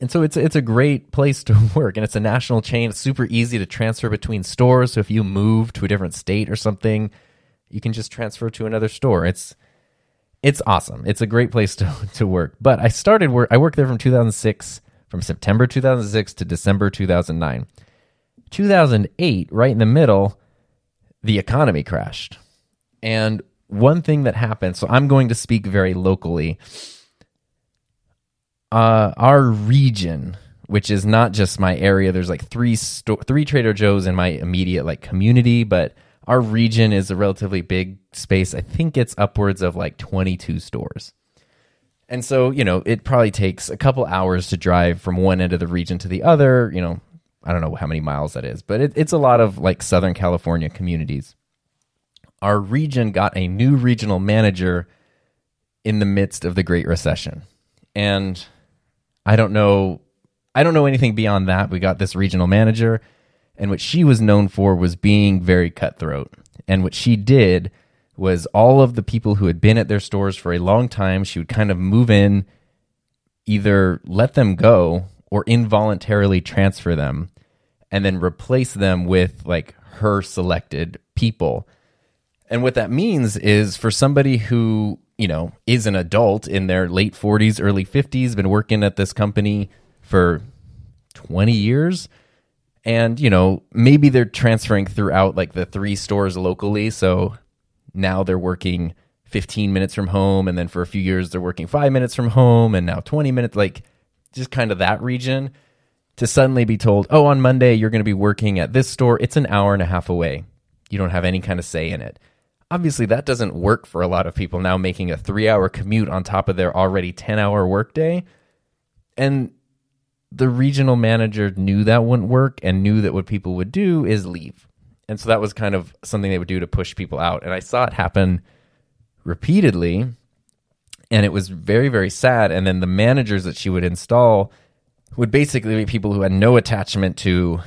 And so it's it's a great place to work and it's a national chain. It's super easy to transfer between stores. So if you move to a different state or something, you can just transfer to another store. It's it's awesome. It's a great place to to work. But I started work I worked there from 2006 from September 2006 to December 2009. 2008, right in the middle, the economy crashed. And one thing that happened, so I'm going to speak very locally. Uh, our region, which is not just my area, there's like three sto- three Trader Joe's in my immediate like community, but our region is a relatively big space. I think it's upwards of like 22 stores. And so, you know, it probably takes a couple hours to drive from one end of the region to the other. You know, I don't know how many miles that is, but it, it's a lot of like Southern California communities. Our region got a new regional manager in the midst of the Great Recession. And I don't know I don't know anything beyond that. We got this regional manager and what she was known for was being very cutthroat. And what she did was all of the people who had been at their stores for a long time, she would kind of move in, either let them go or involuntarily transfer them, and then replace them with like her selected people. And what that means is for somebody who, you know, is an adult in their late 40s, early 50s, been working at this company for 20 years, and you know maybe they're transferring throughout like the three stores locally. So now they're working 15 minutes from home and then for a few years they're working 5 minutes from home and now 20 minutes like just kind of that region to suddenly be told oh on Monday you're going to be working at this store. It's an hour and a half away. You don't have any kind of say in it. Obviously that doesn't work for a lot of people now making a 3 hour commute on top of their already 10 hour workday. And the regional manager knew that wouldn't work and knew that what people would do is leave. And so that was kind of something they would do to push people out. And I saw it happen repeatedly. And it was very, very sad. And then the managers that she would install would basically be people who had no attachment to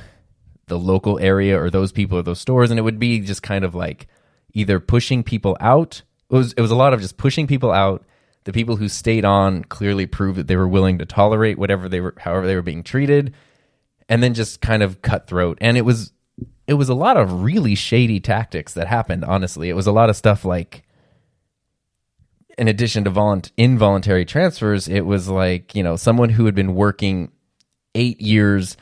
the local area or those people or those stores. And it would be just kind of like either pushing people out. It was, it was a lot of just pushing people out the people who stayed on clearly proved that they were willing to tolerate whatever they were, however they were being treated, and then just kind of cutthroat. And it was, it was a lot of really shady tactics that happened. Honestly, it was a lot of stuff like, in addition to volunt- involuntary transfers, it was like you know someone who had been working eight years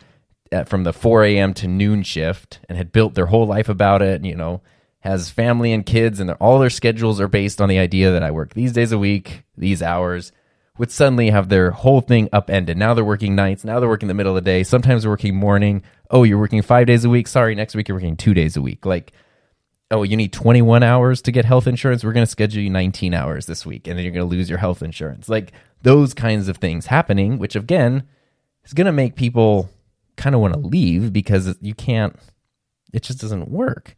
at, from the 4 a.m. to noon shift and had built their whole life about it, you know, has family and kids, and all their schedules are based on the idea that I work these days a week, these hours, would suddenly have their whole thing upended. Now they're working nights. Now they're working the middle of the day. Sometimes they're working morning. Oh, you're working five days a week. Sorry, next week you're working two days a week. Like, oh, you need 21 hours to get health insurance. We're going to schedule you 19 hours this week, and then you're going to lose your health insurance. Like those kinds of things happening, which again is going to make people kind of want to leave because you can't, it just doesn't work.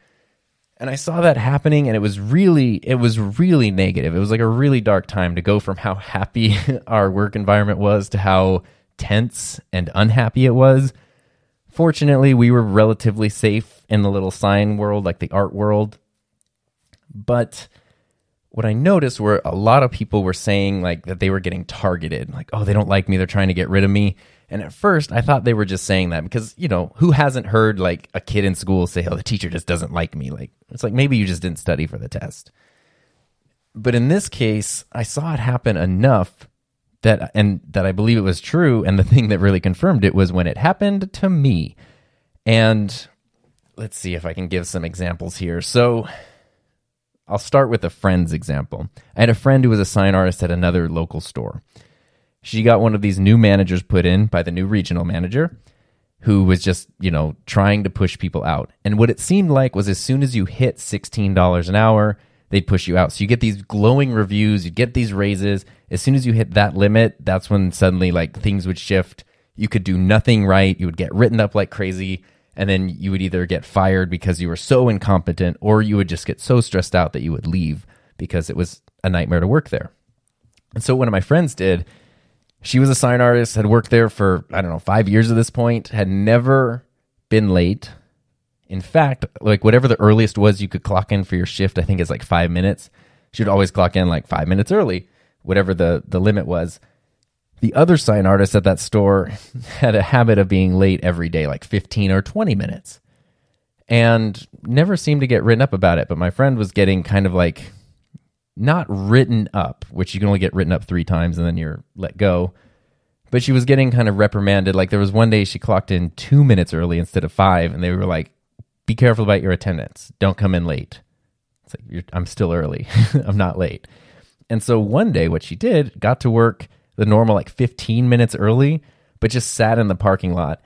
And I saw that happening and it was really it was really negative. It was like a really dark time to go from how happy our work environment was to how tense and unhappy it was. Fortunately, we were relatively safe in the little sign world, like the art world. But what I noticed were a lot of people were saying like that they were getting targeted, like, oh, they don't like me, they're trying to get rid of me. And at first, I thought they were just saying that because, you know, who hasn't heard like a kid in school say, oh, the teacher just doesn't like me? Like, it's like maybe you just didn't study for the test. But in this case, I saw it happen enough that, and that I believe it was true. And the thing that really confirmed it was when it happened to me. And let's see if I can give some examples here. So, I'll start with a friend's example. I had a friend who was a sign artist at another local store. She got one of these new managers put in by the new regional manager who was just, you know, trying to push people out. And what it seemed like was as soon as you hit $16 an hour, they'd push you out. So you get these glowing reviews, you get these raises. As soon as you hit that limit, that's when suddenly like things would shift. You could do nothing right. You would get written up like crazy and then you would either get fired because you were so incompetent or you would just get so stressed out that you would leave because it was a nightmare to work there. And so one of my friends did, she was a sign artist, had worked there for, I don't know, five years at this point, had never been late. In fact, like whatever the earliest was you could clock in for your shift, I think is like five minutes. She would always clock in like five minutes early, whatever the, the limit was. The other sign artist at that store had a habit of being late every day, like 15 or 20 minutes, and never seemed to get written up about it. But my friend was getting kind of like not written up, which you can only get written up three times and then you're let go. But she was getting kind of reprimanded. Like there was one day she clocked in two minutes early instead of five, and they were like, "Be careful about your attendance. Don't come in late." It's like I'm still early. I'm not late. And so one day, what she did, got to work the normal like 15 minutes early, but just sat in the parking lot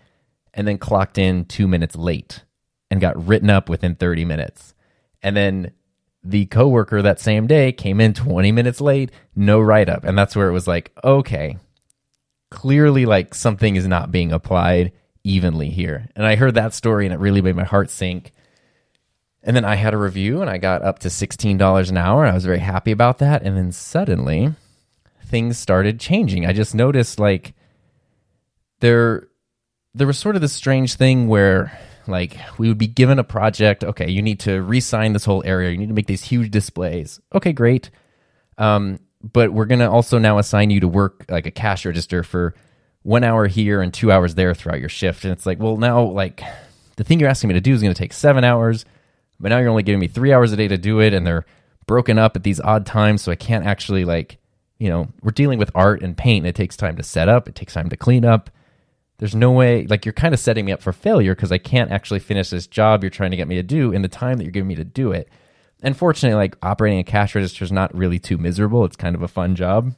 and then clocked in two minutes late and got written up within 30 minutes. And then the coworker that same day came in 20 minutes late, no write up. And that's where it was like, okay, clearly like something is not being applied evenly here. And I heard that story and it really made my heart sink. And then I had a review and I got up to $16 an hour. And I was very happy about that. And then suddenly things started changing. I just noticed like there there was sort of this strange thing where like we would be given a project, okay, you need to re-sign this whole area, you need to make these huge displays. Okay, great. Um, but we're gonna also now assign you to work like a cash register for one hour here and two hours there throughout your shift. And it's like, well, now like the thing you're asking me to do is gonna take seven hours, but now you're only giving me three hours a day to do it, and they're broken up at these odd times, so I can't actually like you know, we're dealing with art and paint. And it takes time to set up, it takes time to clean up. There's no way, like, you're kind of setting me up for failure because I can't actually finish this job you're trying to get me to do in the time that you're giving me to do it. And fortunately, like, operating a cash register is not really too miserable. It's kind of a fun job,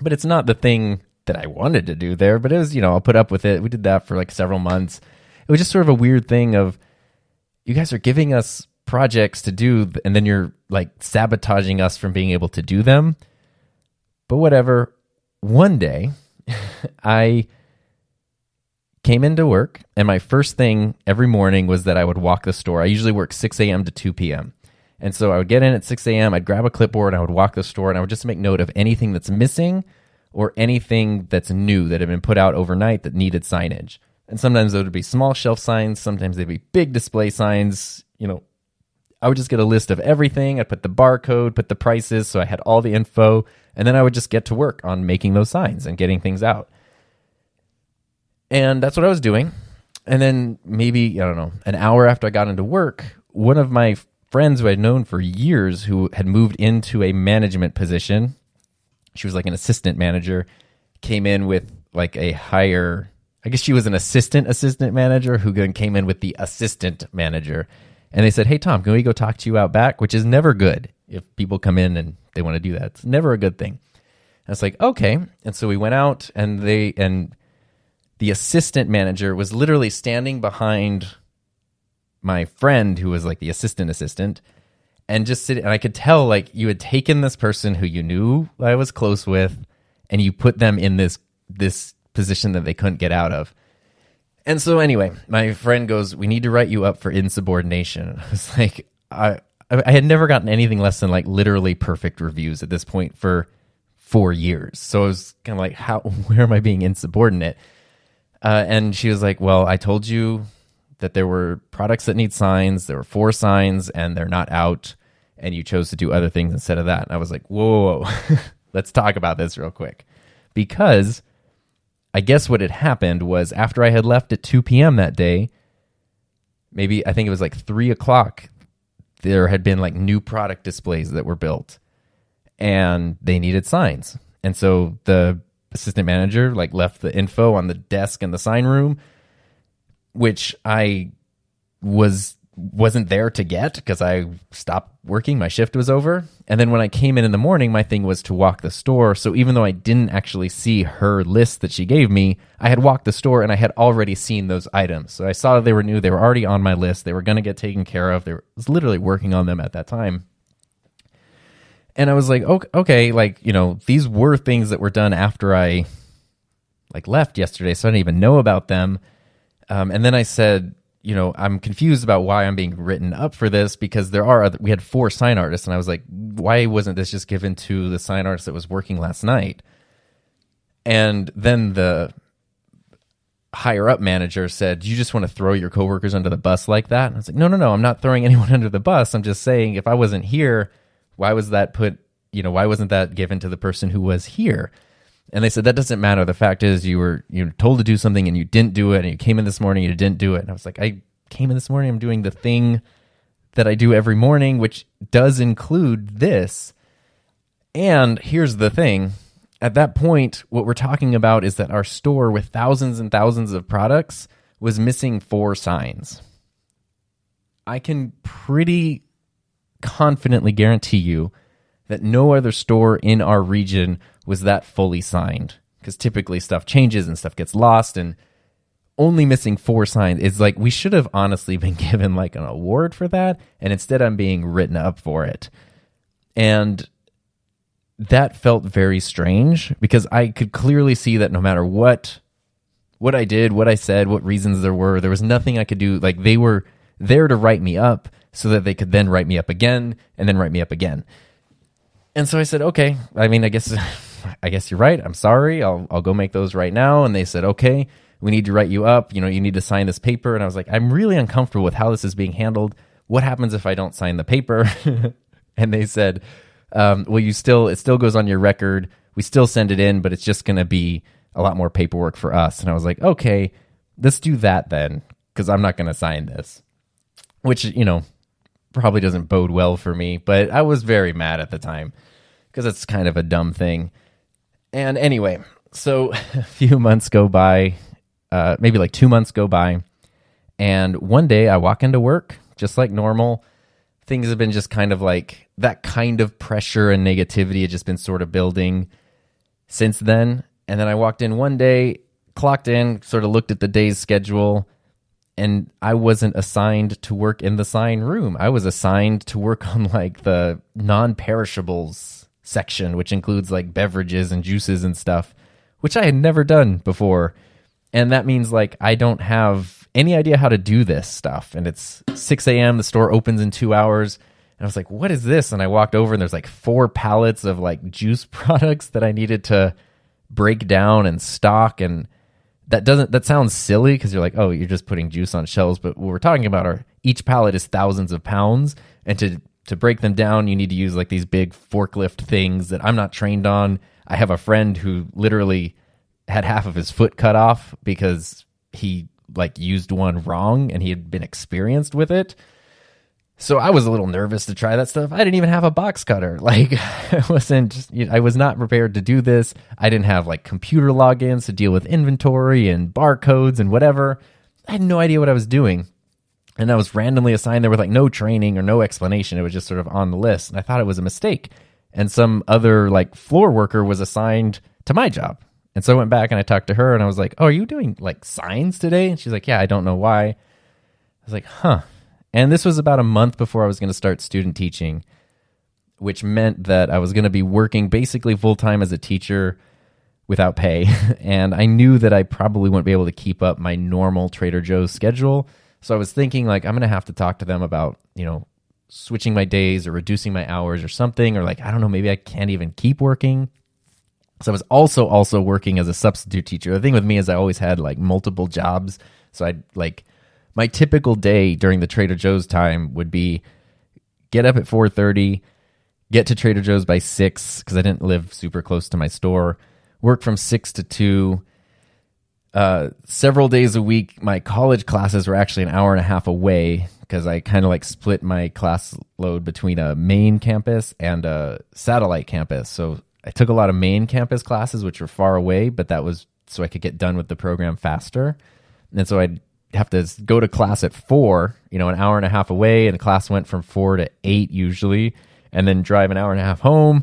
but it's not the thing that I wanted to do there. But it was, you know, I'll put up with it. We did that for like several months. It was just sort of a weird thing of you guys are giving us projects to do, and then you're like sabotaging us from being able to do them but whatever. One day, I came into work, and my first thing every morning was that I would walk the store. I usually work 6 a.m. to 2 p.m. And so I would get in at 6 a.m., I'd grab a clipboard, and I would walk the store, and I would just make note of anything that's missing or anything that's new that had been put out overnight that needed signage. And sometimes those would be small shelf signs, sometimes they'd be big display signs, you know, I would just get a list of everything. I'd put the barcode, put the prices, so I had all the info, and then I would just get to work on making those signs and getting things out. And that's what I was doing. And then maybe, I don't know, an hour after I got into work, one of my friends who I'd known for years who had moved into a management position, she was like an assistant manager, came in with like a higher I guess she was an assistant assistant manager who then came in with the assistant manager. And they said, Hey, Tom, can we go talk to you out back? Which is never good if people come in and they want to do that. It's never a good thing. And it's like, okay. And so we went out and they, and the assistant manager was literally standing behind my friend who was like the assistant assistant and just sit and I could tell like you had taken this person who you knew I was close with and you put them in this this position that they couldn't get out of. And so anyway, my friend goes, "We need to write you up for insubordination." I was like, I I had never gotten anything less than like literally perfect reviews at this point for 4 years. So I was kind of like, how where am I being insubordinate? Uh, and she was like, "Well, I told you that there were products that need signs. There were four signs, and they're not out. And you chose to do other things instead of that." And I was like, "Whoa, whoa, whoa. let's talk about this real quick," because I guess what had happened was after I had left at two p.m. that day, maybe I think it was like three o'clock. There had been like new product displays that were built, and they needed signs. And so the assistant manager like left the info on the desk in the sign room which i was wasn't there to get because i stopped working. My shift was over. And then when i came in in the morning my thing was to walk the store. So even though i didn't actually see her list that she gave me i had walked the store and i had already seen those items. So i saw they were new. They were already on my list. They were going to get taken care of. They were, was literally working on them at that time and I was like, okay, okay, like you know, these were things that were done after I like left yesterday, so I didn't even know about them. Um, and then I said, you know, I'm confused about why I'm being written up for this because there are other, we had four sign artists, and I was like, why wasn't this just given to the sign artist that was working last night? And then the higher up manager said, "You just want to throw your coworkers under the bus like that?" And I was like, "No, no, no. I'm not throwing anyone under the bus. I'm just saying if I wasn't here." Why was that put you know why wasn't that given to the person who was here? And they said that doesn't matter. The fact is you were you were told to do something and you didn't do it and you came in this morning and you didn't do it. And i was like i came in this morning i'm doing the thing that i do every morning which does include this. And here's the thing. At that point what we're talking about is that our store with thousands and thousands of products was missing four signs. I can pretty confidently guarantee you that no other store in our region was that fully signed because typically stuff changes and stuff gets lost and only missing four signs is like we should have honestly been given like an award for that and instead I'm being written up for it. And that felt very strange because I could clearly see that no matter what what I did, what I said, what reasons there were, there was nothing I could do like they were there to write me up so that they could then write me up again and then write me up again. And so I said, okay, I mean, I guess, I guess you're right. I'm sorry. I'll, I'll go make those right now. And they said, okay, we need to write you up. You know, you need to sign this paper. And I was like, I'm really uncomfortable with how this is being handled. What happens if I don't sign the paper? and they said, um, well, you still, it still goes on your record. We still send it in, but it's just going to be a lot more paperwork for us. And I was like, okay, let's do that then, because I'm not going to sign this. Which, you know, probably doesn't bode well for me, but I was very mad at the time because it's kind of a dumb thing. And anyway, so a few months go by, uh, maybe like two months go by, and one day I walk into work just like normal. Things have been just kind of like that kind of pressure and negativity had just been sort of building since then. And then I walked in one day, clocked in, sort of looked at the day's schedule, and I wasn't assigned to work in the sign room. I was assigned to work on like the non-perishables section, which includes like beverages and juices and stuff, which I had never done before. And that means like I don't have any idea how to do this stuff. And it's 6 a.m. The store opens in two hours. And I was like, what is this? And I walked over and there's like four pallets of like juice products that I needed to break down and stock. And that doesn't that sounds silly because you're like, oh, you're just putting juice on shelves. But what we're talking about are each pallet is thousands of pounds, and to to break them down, you need to use like these big forklift things that I'm not trained on. I have a friend who literally had half of his foot cut off because he like used one wrong and he had been experienced with it. So I was a little nervous to try that stuff. I didn't even have a box cutter. Like I wasn't just, I was not prepared to do this. I didn't have like computer logins to deal with inventory and barcodes and whatever. I had no idea what I was doing. And I was randomly assigned there with like no training or no explanation. It was just sort of on the list. And I thought it was a mistake. And some other like floor worker was assigned to my job. And so I went back and I talked to her and I was like, Oh, are you doing like signs today? And she's like, Yeah, I don't know why. I was like, Huh. And this was about a month before I was going to start student teaching, which meant that I was going to be working basically full time as a teacher without pay. and I knew that I probably wouldn't be able to keep up my normal Trader Joe's schedule. So I was thinking, like, I'm going to have to talk to them about, you know, switching my days or reducing my hours or something, or like, I don't know, maybe I can't even keep working. So I was also also working as a substitute teacher. The thing with me is I always had like multiple jobs. So I'd like my typical day during the Trader Joe's time would be get up at 4:30, get to Trader Joe's by 6 cuz I didn't live super close to my store, work from 6 to 2. Uh, several days a week, my college classes were actually an hour and a half away because I kind of like split my class load between a main campus and a satellite campus. So I took a lot of main campus classes, which were far away, but that was so I could get done with the program faster. And so I'd have to go to class at four, you know, an hour and a half away, and the class went from four to eight usually, and then drive an hour and a half home,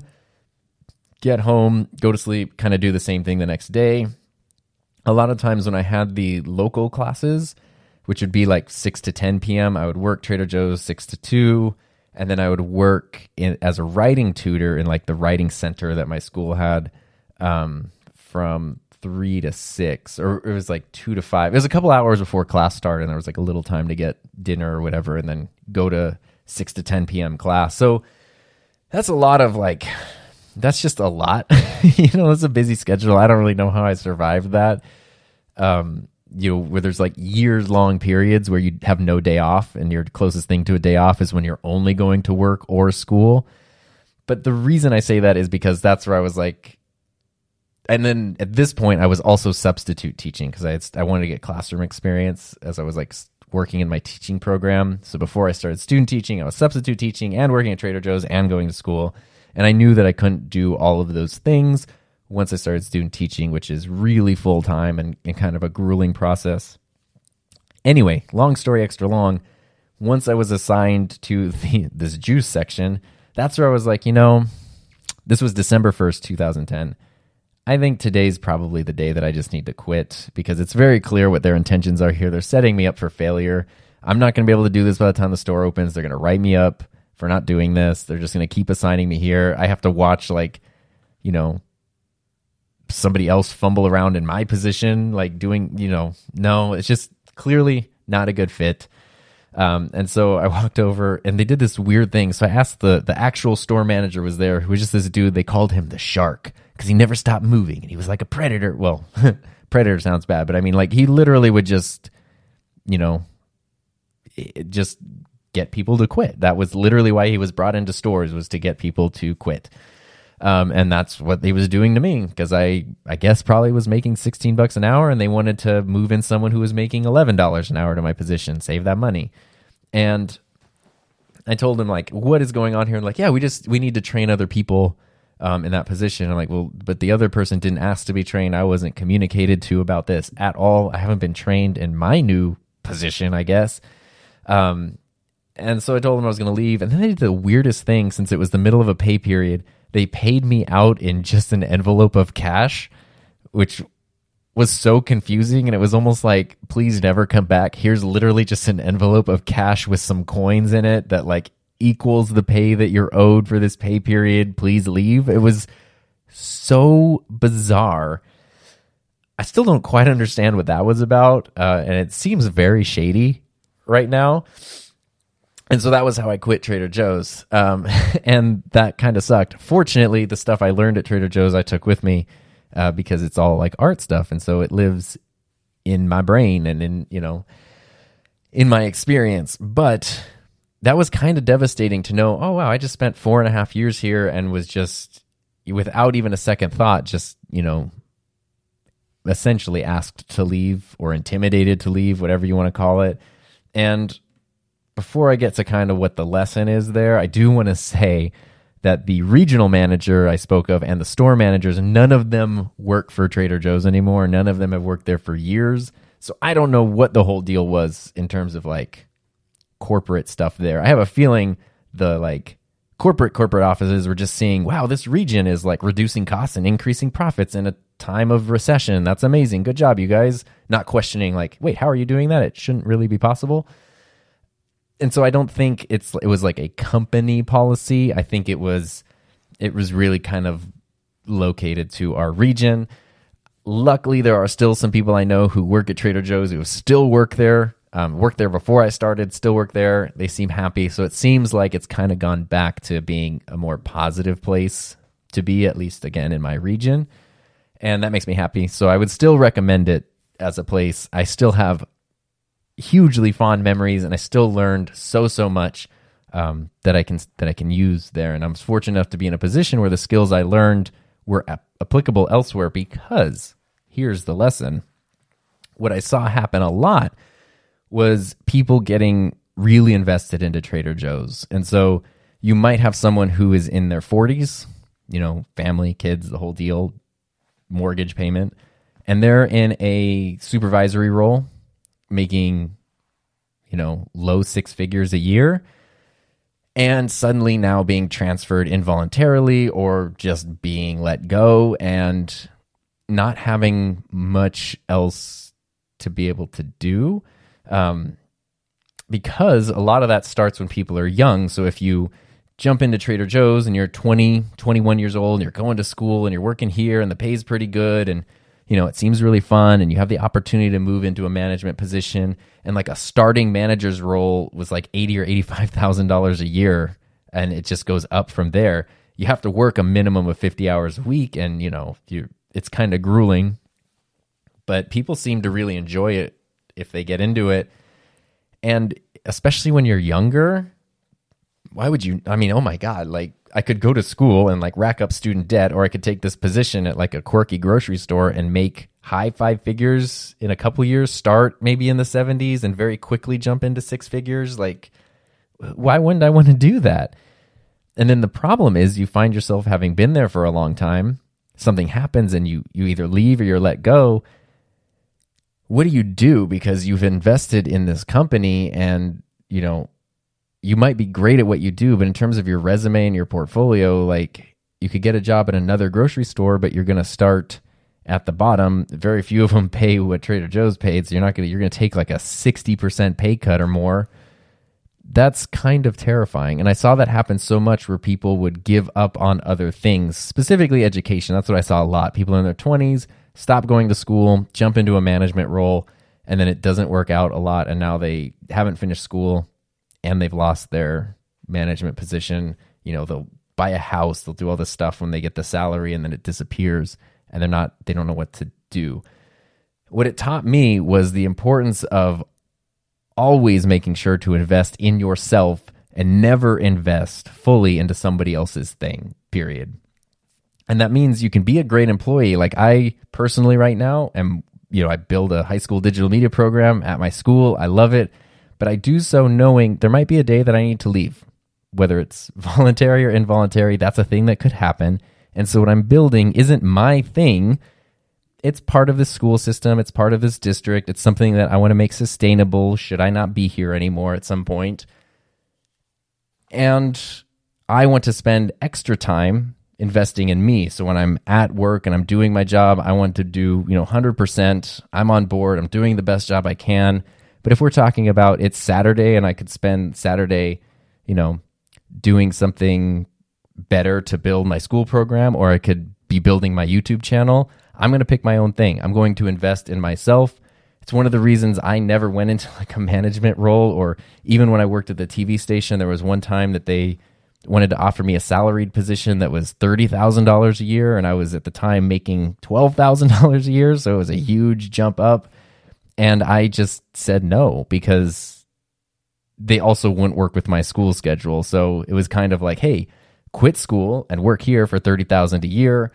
get home, go to sleep, kind of do the same thing the next day. A lot of times when I had the local classes, which would be like 6 to 10 p.m., I would work Trader Joe's 6 to 2, and then I would work in, as a writing tutor in like the writing center that my school had um, from three to six, or it was like two to five. It was a couple hours before class started, and there was like a little time to get dinner or whatever, and then go to six to ten p.m. class. So that's a lot of like, that's just a lot. you know, it's a busy schedule. I don't really know how I survived that. Um, you know, where there's like years long periods where you have no day off, and your closest thing to a day off is when you're only going to work or school. But the reason I say that is because that's where I was like, and then at this point, I was also substitute teaching because I had, I wanted to get classroom experience as I was like working in my teaching program. So before I started student teaching, I was substitute teaching and working at Trader Joe's and going to school. And I knew that I couldn't do all of those things once I started student teaching, which is really full time and, and kind of a grueling process. Anyway, long story extra long. Once I was assigned to the, this juice section, that's where I was like, you know, this was December 1st, 2010. I think today's probably the day that I just need to quit because it's very clear what their intentions are here. They're setting me up for failure. I'm not going to be able to do this by the time the store opens. They're going to write me up for not doing this. They're just going to keep assigning me here. I have to watch, like, you know, somebody else fumble around in my position, like doing, you know, no, it's just clearly not a good fit. Um, and so I walked over and they did this weird thing. So I asked the, the actual store manager was there, who was just this dude. They called him the shark because he never stopped moving and he was like a predator. Well, predator sounds bad, but I mean, like he literally would just, you know, just get people to quit. That was literally why he was brought into stores was to get people to quit. Um, and that's what he was doing to me because I, I guess probably was making 16 bucks an hour and they wanted to move in someone who was making $11 an hour to my position, save that money. And I told him like, what is going on here? And like, yeah, we just, we need to train other people um, in that position. I'm like, well, but the other person didn't ask to be trained. I wasn't communicated to about this at all. I haven't been trained in my new position, I guess. Um, and so I told them I was going to leave. And then they did the weirdest thing since it was the middle of a pay period. They paid me out in just an envelope of cash, which was so confusing. And it was almost like, please never come back. Here's literally just an envelope of cash with some coins in it that, like, equals the pay that you're owed for this pay period. Please leave. It was so bizarre. I still don't quite understand what that was about. Uh, and it seems very shady right now. And so that was how I quit Trader Joe's. Um, and that kind of sucked. Fortunately, the stuff I learned at Trader Joe's I took with me uh, because it's all like art stuff. And so it lives in my brain and in, you know, in my experience. But that was kind of devastating to know, oh, wow, I just spent four and a half years here and was just, without even a second thought, just, you know, essentially asked to leave or intimidated to leave, whatever you want to call it. And before I get to kind of what the lesson is there, I do want to say that the regional manager I spoke of and the store managers, none of them work for Trader Joe's anymore. None of them have worked there for years. So I don't know what the whole deal was in terms of like corporate stuff there. I have a feeling the like corporate corporate offices were just seeing, wow, this region is like reducing costs and increasing profits in a time of recession. That's amazing. Good job, you guys. Not questioning like, wait, how are you doing that? It shouldn't really be possible. And so I don't think it's it was like a company policy. I think it was it was really kind of located to our region. Luckily, there are still some people I know who work at Trader Joe's who still work there um, worked there before I started, still work there. They seem happy. So it seems like it's kind of gone back to being a more positive place to be, at least again in my region. And that makes me happy. So I would still recommend it as a place. I still have hugely fond memories and I still learned so, so much. Um, that I can that I can use there, and I'm fortunate enough to be in a position where the skills I learned were ap- applicable elsewhere. Because here's the lesson: what I saw happen a lot was people getting really invested into Trader Joe's. And so you might have someone who is in their 40s, you know, family, kids, the whole deal, mortgage payment, and they're in a supervisory role making, you know, low six figures a year. And suddenly now being transferred involuntarily or just being let go and not having much else to be able to do um, because a lot of that starts when people are young. So if you jump into Trader Joe's and you're 20, 21 years old and you're going to school and you're working here and the pay's pretty good and you know, it seems really fun and you have the opportunity to move into a management position and like a starting manager's role was like 80 or $85,000 a year and it just goes up from there. You have to work a minimum of 50 hours a week and you know, you it's kind of grueling. But people seem to really enjoy it if they get into it. And especially when you're younger, why would you? I mean, oh my God, like I could go to school and like rack up student debt, or I could take this position at like a quirky grocery store and make high five figures in a couple years, start maybe in the 70s and very quickly jump into six figures. Like, why wouldn't I want to do that? And then the problem is you find yourself having been there for a long time, something happens and you you either leave or you're let go what do you do because you've invested in this company and you know you might be great at what you do but in terms of your resume and your portfolio like you could get a job at another grocery store but you're going to start at the bottom. Very few of them pay what trader joe's paid so you're not going to you're going to take like a 60% pay cut or more. That's kind of terrifying and i saw that happen so much where people would give up on other things specifically education. That's what i saw a lot. People in their 20s stop going to school, jump into a management role, and then it doesn't work out a lot. And now they haven't finished school and they've lost their management position. You know, they'll buy a house, they'll do all this stuff when they get the salary and then it disappears and they're not, they don't know what to do. What it taught me was the importance of always making sure to invest in yourself and never invest fully into somebody else's thing, period. And that means you can be a great employee. Like I personally right now am, you know, I build a high school digital media program at my school. I love it, but I do so knowing there might be a day that I need to leave, whether it's voluntary or involuntary. That's a thing that could happen. And so what I'm building isn't my thing. It's part of the school system. It's part of this district. It's something that I want to make sustainable should I not be here anymore at some point. And I want to spend extra time investing in me. So when I'm at work and I'm doing my job, I want to do, you know, 100%. I'm on board. I'm doing the best job I can. But if we're talking about it's Saturday and I could spend Saturday, you know, doing something better to build my school program or I could be building my YouTube channel, I'm going to pick my own thing. I'm going to invest in myself. It's one of the reasons I never went into like a management role or even when I worked at the TV station, there was one time that they wanted to offer me a salaried position that was $30,000 a year. And I was at the time making $12,000 a year. So it was a huge jump up. And I just said no because they also wouldn't work with my school schedule. So it was kind of like, hey, quit school and work here for 30,000 a year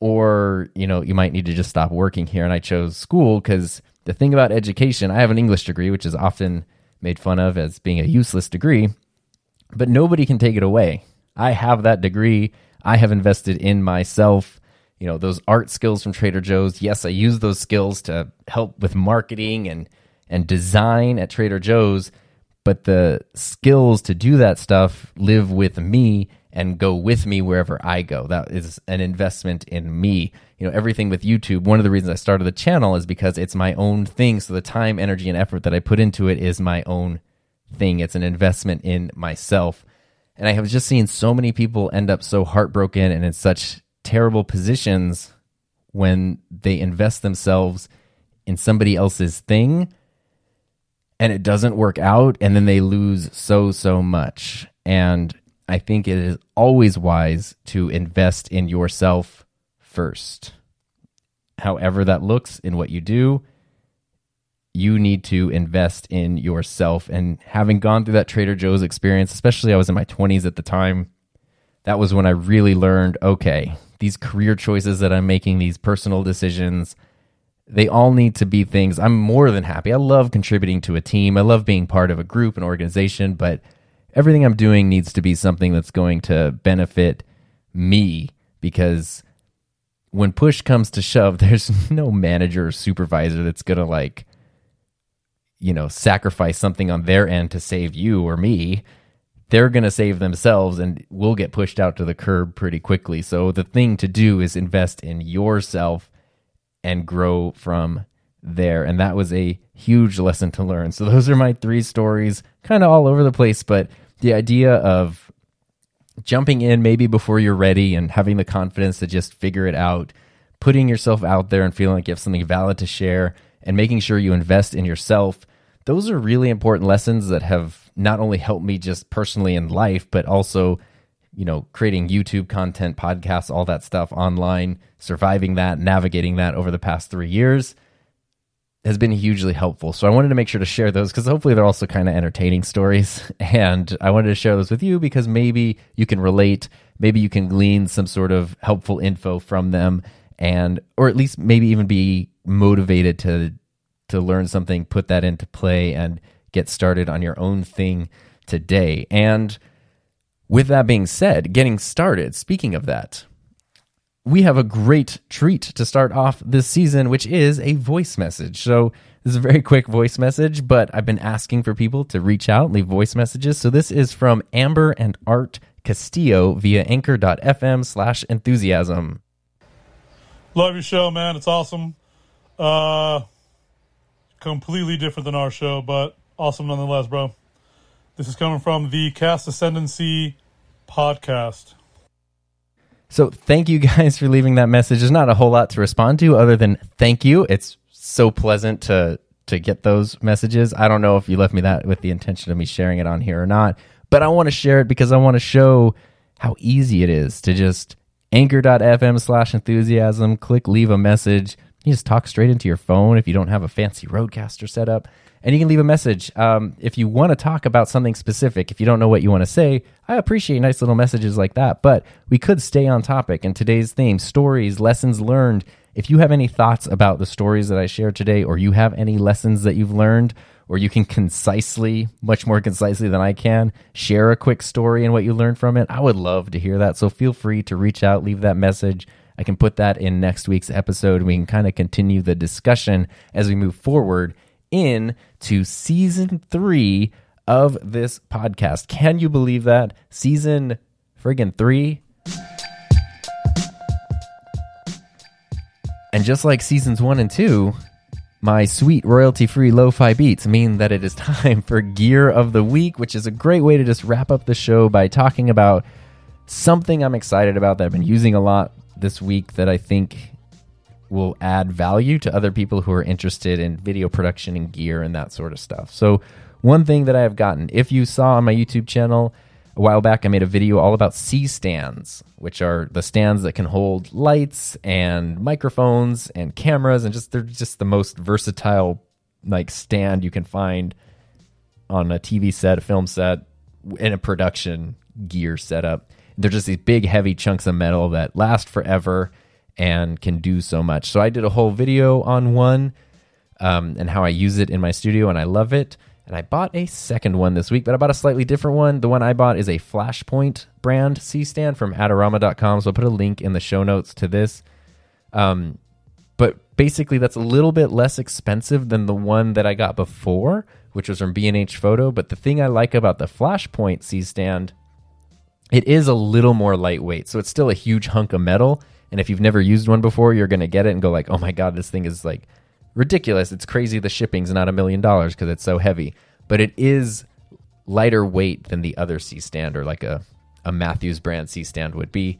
or, you know, you might need to just stop working here and I chose school cuz the thing about education, I have an English degree which is often made fun of as being a useless degree, but nobody can take it away. I have that degree. I have invested in myself. You know, those art skills from Trader Joe's. Yes, I use those skills to help with marketing and and design at Trader Joe's, but the skills to do that stuff live with me and go with me wherever I go. That is an investment in me. You know, everything with YouTube, one of the reasons I started the channel is because it's my own thing. So the time, energy, and effort that I put into it is my own thing. It's an investment in myself. And I have just seen so many people end up so heartbroken and in such terrible positions when they invest themselves in somebody else's thing and it doesn't work out and then they lose so so much and I think it is always wise to invest in yourself first. However, that looks in what you do, you need to invest in yourself. And having gone through that Trader Joe's experience, especially I was in my 20s at the time, that was when I really learned okay, these career choices that I'm making, these personal decisions, they all need to be things I'm more than happy. I love contributing to a team, I love being part of a group, an organization, but everything I'm doing needs to be something that's going to benefit me because when push comes to shove, there's no manager or supervisor that's going to like, you know, sacrifice something on their end to save you or me. They're going to save themselves and we'll get pushed out to the curb pretty quickly. So the thing to do is invest in yourself and grow from there. And that was a huge lesson to learn. So those are my three stories, kind of all over the place, but the idea of jumping in maybe before you're ready and having the confidence to just figure it out, putting yourself out there and feeling like you have something valid to share, and making sure you invest in yourself. Those are really important lessons that have not only helped me just personally in life, but also, you know, creating YouTube content, podcasts, all that stuff online, surviving that, navigating that over the past three years has been hugely helpful. So I wanted to make sure to share those because hopefully they're also kind of entertaining stories. And I wanted to share those with you because maybe you can relate, maybe you can glean some sort of helpful info from them and or at least maybe even be motivated to to learn something, put that into play and get started on your own thing today. And with that being said, getting started, speaking of that, we have a great treat to start off this season, which is a voice message. So, this is a very quick voice message, but I've been asking for people to reach out, leave voice messages. So, this is from Amber and Art Castillo via anchor.fm slash enthusiasm. Love your show, man. It's awesome. Uh, completely different than our show, but awesome nonetheless, bro. This is coming from the Cast Ascendancy podcast. So thank you guys for leaving that message. There's not a whole lot to respond to other than thank you. It's so pleasant to to get those messages. I don't know if you left me that with the intention of me sharing it on here or not, but I want to share it because I want to show how easy it is to just anchor.fm slash enthusiasm, click leave a message. You just talk straight into your phone if you don't have a fancy RODECaster set up and you can leave a message. Um, if you want to talk about something specific, if you don't know what you want to say, I appreciate nice little messages like that. But we could stay on topic. And today's theme stories, lessons learned. If you have any thoughts about the stories that I shared today, or you have any lessons that you've learned, or you can concisely, much more concisely than I can, share a quick story and what you learned from it, I would love to hear that. So feel free to reach out, leave that message. I can put that in next week's episode. We can kind of continue the discussion as we move forward in to season three of this podcast. Can you believe that? Season friggin' three. And just like seasons one and two, my sweet royalty free lo fi beats mean that it is time for Gear of the Week, which is a great way to just wrap up the show by talking about something I'm excited about that I've been using a lot this week that I think will add value to other people who are interested in video production and gear and that sort of stuff. So, one thing that I have gotten, if you saw on my YouTube channel a while back, I made a video all about C stands, which are the stands that can hold lights and microphones and cameras, and just they're just the most versatile like stand you can find on a TV set, a film set, in a production gear setup. They're just these big, heavy chunks of metal that last forever and can do so much. So I did a whole video on one um, and how I use it in my studio, and I love it. And I bought a second one this week, but I bought a slightly different one. The one I bought is a Flashpoint brand C stand from Adorama.com. So I'll put a link in the show notes to this. Um, but basically, that's a little bit less expensive than the one that I got before, which was from B&H Photo. But the thing I like about the Flashpoint C stand, it is a little more lightweight. So it's still a huge hunk of metal. And if you've never used one before, you're going to get it and go like, oh my God, this thing is like ridiculous. It's crazy the shipping's not a million dollars because it's so heavy. But it is lighter weight than the other C stand or like a, a Matthews brand C stand would be.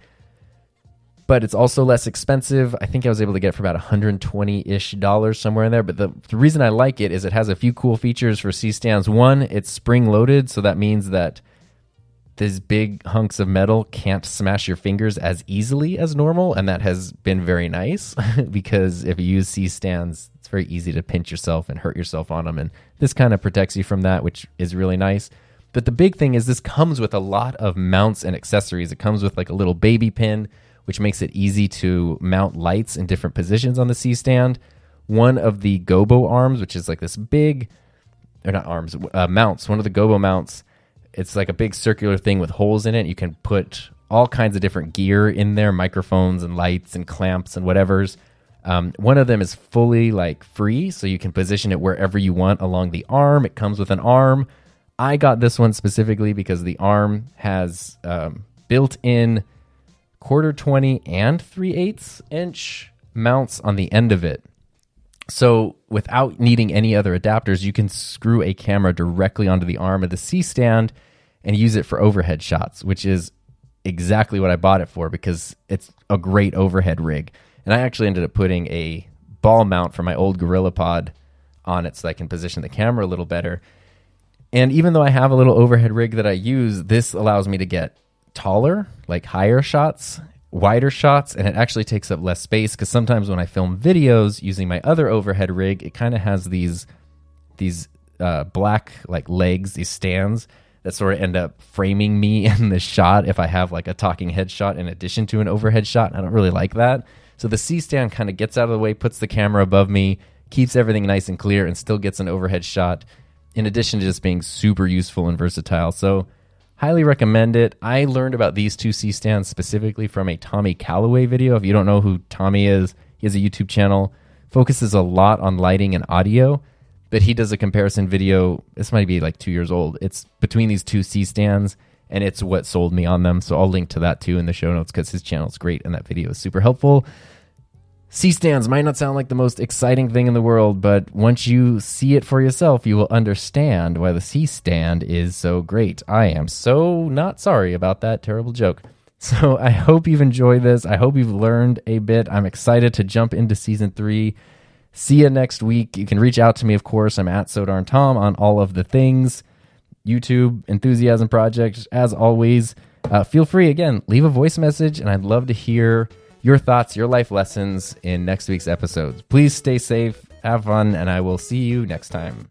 But it's also less expensive. I think I was able to get it for about 120 ish dollars somewhere in there. But the, the reason I like it is it has a few cool features for C stands. One, it's spring loaded, so that means that these big hunks of metal can't smash your fingers as easily as normal, and that has been very nice because if you use C stands, it's very easy to pinch yourself and hurt yourself on them, and this kind of protects you from that, which is really nice. But the big thing is this comes with a lot of mounts and accessories. It comes with like a little baby pin, which makes it easy to mount lights in different positions on the C stand. One of the gobo arms, which is like this big, or not arms, uh, mounts. One of the gobo mounts it's like a big circular thing with holes in it. You can put all kinds of different gear in there, microphones and lights and clamps and whatever's. Um, one of them is fully like free, so you can position it wherever you want along the arm. It comes with an arm. I got this one specifically because the arm has um, built-in quarter twenty and three eighths inch mounts on the end of it. So without needing any other adapters, you can screw a camera directly onto the arm of the C stand and use it for overhead shots, which is exactly what I bought it for because it's a great overhead rig. And I actually ended up putting a ball mount for my old GorillaPod on it so I can position the camera a little better. And even though I have a little overhead rig that I use, this allows me to get taller, like higher shots, wider shots, and it actually takes up less space because sometimes when I film videos using my other overhead rig, it kind of has these these uh, black like legs, these stands that sort of end up framing me in the shot if I have like a talking head shot in addition to an overhead shot. I don't really like that. So the C stand kind of gets out of the way, puts the camera above me, keeps everything nice and clear, and still gets an overhead shot, in addition to just being super useful and versatile. So highly recommend it. I learned about these two C stands specifically from a Tommy Callaway video. If you don't know who Tommy is, he has a YouTube channel, focuses a lot on lighting and audio but he does a comparison video. This might be like two years old. It's between these two C stands, and it's what sold me on them. So I'll link to that too in the show notes because his channel is great and that video is super helpful. C stands might not sound like the most exciting thing in the world, but once you see it for yourself, you will understand why the C stand is so great. I am so not sorry about that terrible joke. So I hope you've enjoyed this. I hope you've learned a bit. I'm excited to jump into season three See you next week. You can reach out to me, of course. I'm at Sodarn Tom on all of the things. YouTube, Enthusiasm Project, as always. Uh, feel free, again, leave a voice message, and I'd love to hear your thoughts, your life lessons in next week's episodes. Please stay safe, have fun, and I will see you next time.